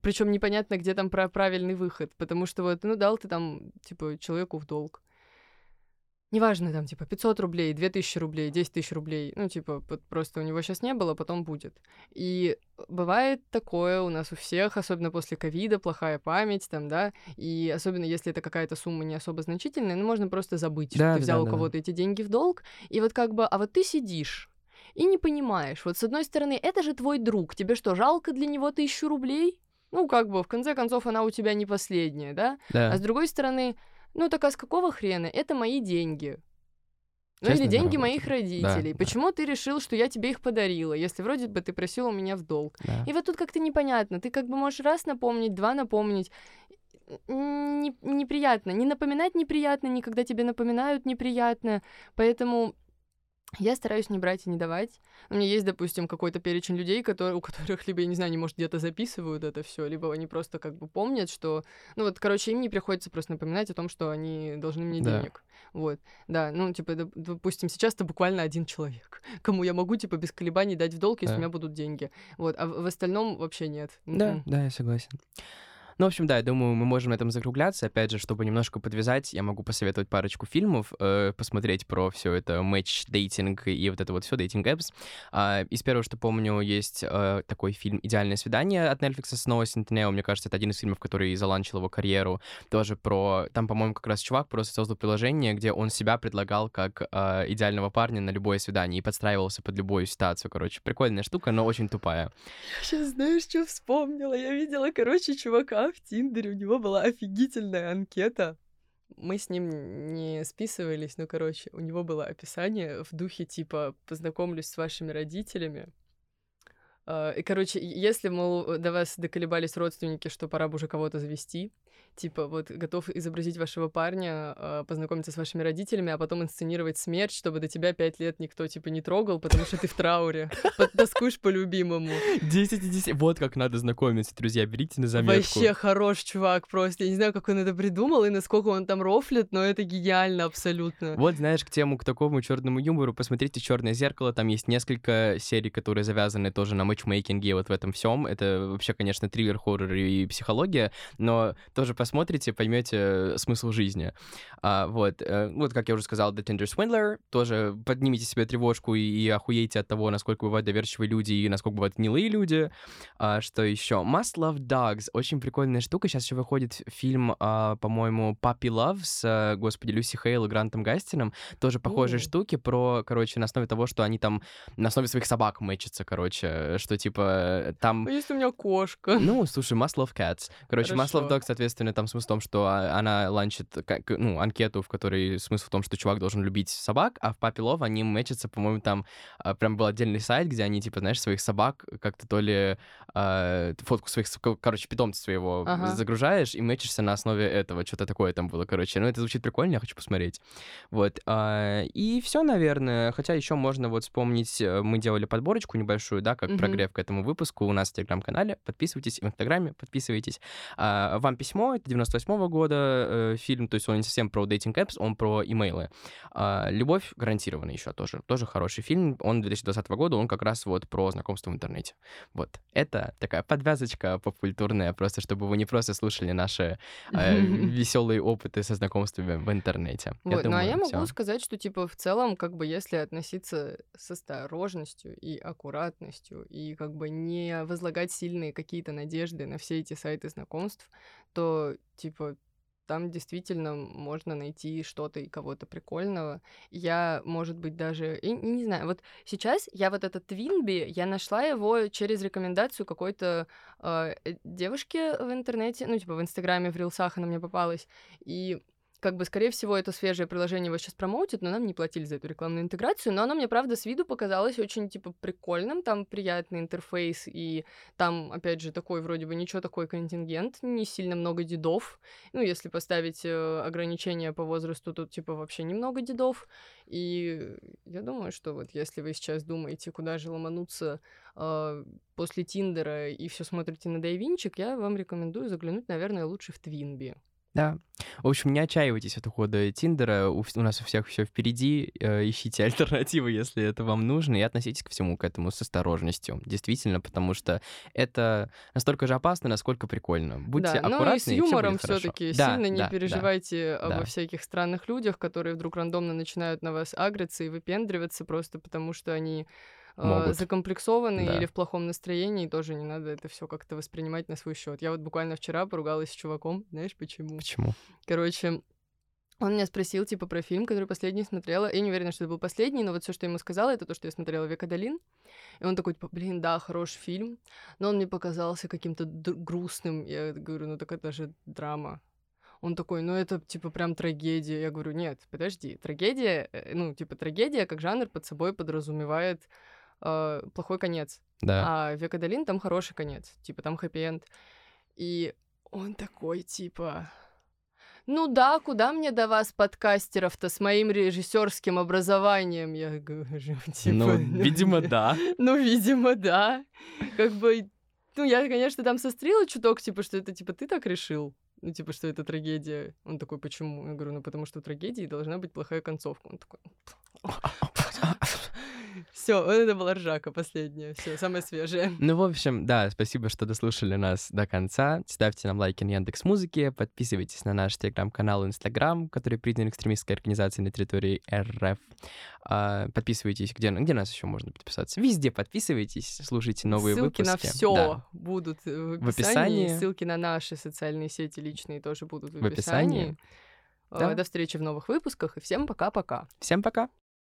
Speaker 2: Причем непонятно, где там про правильный выход. Потому что вот, ну, дал ты там, типа, человеку в долг. Неважно, там, типа, 500 рублей, 2000 рублей, 10 тысяч рублей, ну, типа, вот просто у него сейчас не было, потом будет. И бывает такое у нас у всех, особенно после ковида, плохая память, там, да, и особенно если это какая-то сумма не особо значительная, ну, можно просто забыть, да, что ты взял да, у кого-то да. эти деньги в долг, и вот как бы, а вот ты сидишь, и не понимаешь, вот с одной стороны, это же твой друг, тебе что, жалко для него тысячу рублей? Ну, как бы, в конце концов, она у тебя не последняя, да?
Speaker 1: да.
Speaker 2: А с другой стороны, ну так а с какого хрена? Это мои деньги. Ну или деньги моих родителей. Да, Почему да. ты решил, что я тебе их подарила, если вроде бы ты просил у меня в долг?
Speaker 1: Да.
Speaker 2: И вот тут как-то непонятно. Ты как бы можешь раз напомнить, два напомнить. Не, неприятно. Не напоминать неприятно, никогда тебе напоминают неприятно. Поэтому я стараюсь не брать и не давать. У меня есть, допустим, какой-то перечень людей, которые, у которых либо, я не знаю, они, может, где-то записывают это все, либо они просто как бы помнят, что... Ну вот, короче, им не приходится просто напоминать о том, что они должны мне да. денег. Вот, да, ну, типа, допустим, сейчас это буквально один человек, [laughs] кому я могу, типа, без колебаний дать в долг, если да. у меня будут деньги. Вот, а в остальном вообще нет.
Speaker 1: Да, mm-hmm. да, я согласен. Ну, в общем, да, я думаю, мы можем на этом закругляться. Опять же, чтобы немножко подвязать, я могу посоветовать парочку фильмов, э, посмотреть про все это матч, дейтинг и вот это вот все, дейтинг apps. А, из первого, что помню, есть э, такой фильм «Идеальное свидание» от Netflix с Ноа Сентинео. Мне кажется, это один из фильмов, который заланчил его карьеру. Тоже про... Там, по-моему, как раз чувак просто создал приложение, где он себя предлагал как э, идеального парня на любое свидание и подстраивался под любую ситуацию. Короче, прикольная штука, но очень тупая.
Speaker 2: Я сейчас знаешь, что вспомнила? Я видела, короче, чувака в Тиндере, у него была офигительная анкета. Мы с ним не списывались, но, короче, у него было описание в духе типа «познакомлюсь с вашими родителями». А, и, короче, если, мол, до вас доколебались родственники, что пора бы уже кого-то завести, типа, вот, готов изобразить вашего парня, э, познакомиться с вашими родителями, а потом инсценировать смерть, чтобы до тебя пять лет никто, типа, не трогал, потому что ты в трауре. [laughs] Тоскуешь по любимому.
Speaker 1: 10 из 10. Вот как надо знакомиться, друзья, берите на заметку.
Speaker 2: Вообще хорош чувак просто. Я не знаю, как он это придумал и насколько он там рофлит, но это гениально абсолютно.
Speaker 1: Вот, знаешь, к тему, к такому черному юмору, посмотрите «Черное зеркало», там есть несколько серий, которые завязаны тоже на матчмейкинге, вот в этом всем. Это вообще, конечно, триллер, хоррор и психология, но тоже посмотрите, поймете э, смысл жизни. А, вот, э, вот, как я уже сказал, The Tinder Swindler, тоже поднимите себе тревожку и, и охуейте от того, насколько бывают доверчивые люди и насколько бывают гнилые люди. А, что еще? Must Love Dogs, очень прикольная штука. Сейчас еще выходит фильм, а, по-моему, Puppy Love с, э, господи, Люси Хейл и Грантом Гастином. Тоже похожие mm. штуки про, короче, на основе того, что они там на основе своих собак мэчатся, короче, что типа там...
Speaker 2: Если у меня кошка?
Speaker 1: Ну, слушай, Must Love Cats. Короче, Хорошо. Must Love Dogs, соответственно, там смысл в том, что а, она ланчит ну, анкету, в которой смысл в том, что чувак должен любить собак, а в Папе Лов они мэчатся, по-моему, там а, прям был отдельный сайт, где они, типа, знаешь, своих собак как-то то ли э, фотку своих, короче, питомца своего ага. загружаешь и мэчишься на основе этого. Что-то такое там было, короче. Ну, это звучит прикольно, я хочу посмотреть. Вот. Э, и все, наверное. Хотя еще можно вот вспомнить, э, мы делали подборочку небольшую, да, как mm-hmm. прогрев к этому выпуску у нас в Телеграм-канале. Подписывайтесь, в Инстаграме подписывайтесь. А, вам письмо, это 98 -го года э, фильм, то есть он не совсем про дейтинг apps, он про имейлы. А, «Любовь гарантирована» еще тоже, тоже хороший фильм, он 2020 года, он как раз вот про знакомство в интернете. Вот, это такая подвязочка поп-культурная, просто чтобы вы не просто слушали наши э, [laughs] веселые опыты со знакомствами в интернете.
Speaker 2: Вот, я думаю, ну а я могу всё. сказать, что типа в целом, как бы если относиться с осторожностью и аккуратностью, и как бы не возлагать сильные какие-то надежды на все эти сайты знакомств, то типа там действительно можно найти что-то и кого-то прикольного. Я, может быть, даже... И, не знаю, вот сейчас я вот этот Твинби, я нашла его через рекомендацию какой-то а, э, девушки в интернете, ну, типа в Инстаграме, в Рилсах она мне попалась, и как бы, скорее всего, это свежее приложение его сейчас промоутит, но нам не платили за эту рекламную интеграцию, но оно мне, правда, с виду показалось очень, типа, прикольным, там приятный интерфейс, и там, опять же, такой вроде бы ничего такой контингент, не сильно много дедов, ну, если поставить э, ограничения по возрасту, тут, типа, вообще немного дедов, и я думаю, что вот если вы сейчас думаете, куда же ломануться э, после Тиндера и все смотрите на Дайвинчик, я вам рекомендую заглянуть, наверное, лучше в Твинби.
Speaker 1: Да. В общем, не отчаивайтесь от ухода Тиндера. У, у нас у всех все впереди. Э, ищите [laughs] альтернативы, если это вам нужно, и относитесь ко всему к этому с осторожностью. Действительно, потому что это настолько же опасно, насколько прикольно. Будьте
Speaker 2: да,
Speaker 1: аккуратны,
Speaker 2: ну и с юмором
Speaker 1: все
Speaker 2: все-таки
Speaker 1: да,
Speaker 2: сильно не
Speaker 1: да,
Speaker 2: переживайте
Speaker 1: да,
Speaker 2: обо
Speaker 1: да.
Speaker 2: всяких странных людях, которые вдруг рандомно начинают на вас агриться и выпендриваться просто потому, что они э,
Speaker 1: Могут.
Speaker 2: закомплексованы
Speaker 1: Да.
Speaker 2: или в плохом настроении, тоже не надо это все как-то воспринимать на свой счет. Я вот буквально вчера поругалась с чуваком, знаешь почему?
Speaker 1: Почему?
Speaker 2: Короче, он меня спросил, типа, про фильм, который последний смотрела. Я не уверена, что это был последний, но вот все, что я ему сказала, это то, что я смотрела «Век Адалин». И он такой, типа, блин, да, хороший фильм, но он мне показался каким-то грустным. Я говорю, ну так это же драма. Он такой, ну это, типа, прям трагедия. Я говорю, нет, подожди, трагедия, э, ну, типа, трагедия как жанр под собой подразумевает э, плохой конец.
Speaker 1: Да.
Speaker 2: А «Век Адалин» там хороший конец, типа, там хэппи-энд. И он такой, типа... Ну да, куда мне до вас, подкастеров-то, с моим режиссерским образованием? Я говорю, [laughs] типа...
Speaker 1: ну, видимо, да. [laughs]
Speaker 2: Ну, видимо, да. Как бы, ну, я, конечно, там сострила чуток, типа, что это, типа, ты так решил? Ну, типа, что это трагедия. Он такой, почему? Я говорю, ну, потому что у трагедии должна быть плохая концовка. Он такой... Все, это была ржака последняя. Все, самое свежее. [laughs]
Speaker 1: Ну, в общем, да, спасибо, что дослушали нас до конца. Ставьте нам лайки на Яндекс Музыке, подписывайтесь на наш телеграм-канал и инстаграм, который признан экстремистской организацией на территории РФ. А, подписывайтесь, где, где нас еще можно подписаться? Везде подписывайтесь, слушайте новые
Speaker 2: Ссылки
Speaker 1: выпуски.
Speaker 2: на все
Speaker 1: Да.
Speaker 2: будут э, в
Speaker 1: В
Speaker 2: описании.
Speaker 1: описании.
Speaker 2: Ссылки на наши социальные сети личные тоже будут в,
Speaker 1: В описании.
Speaker 2: описании.
Speaker 1: Да.
Speaker 2: Э, До встречи в новых выпусках и всем пока-пока.
Speaker 1: Всем пока!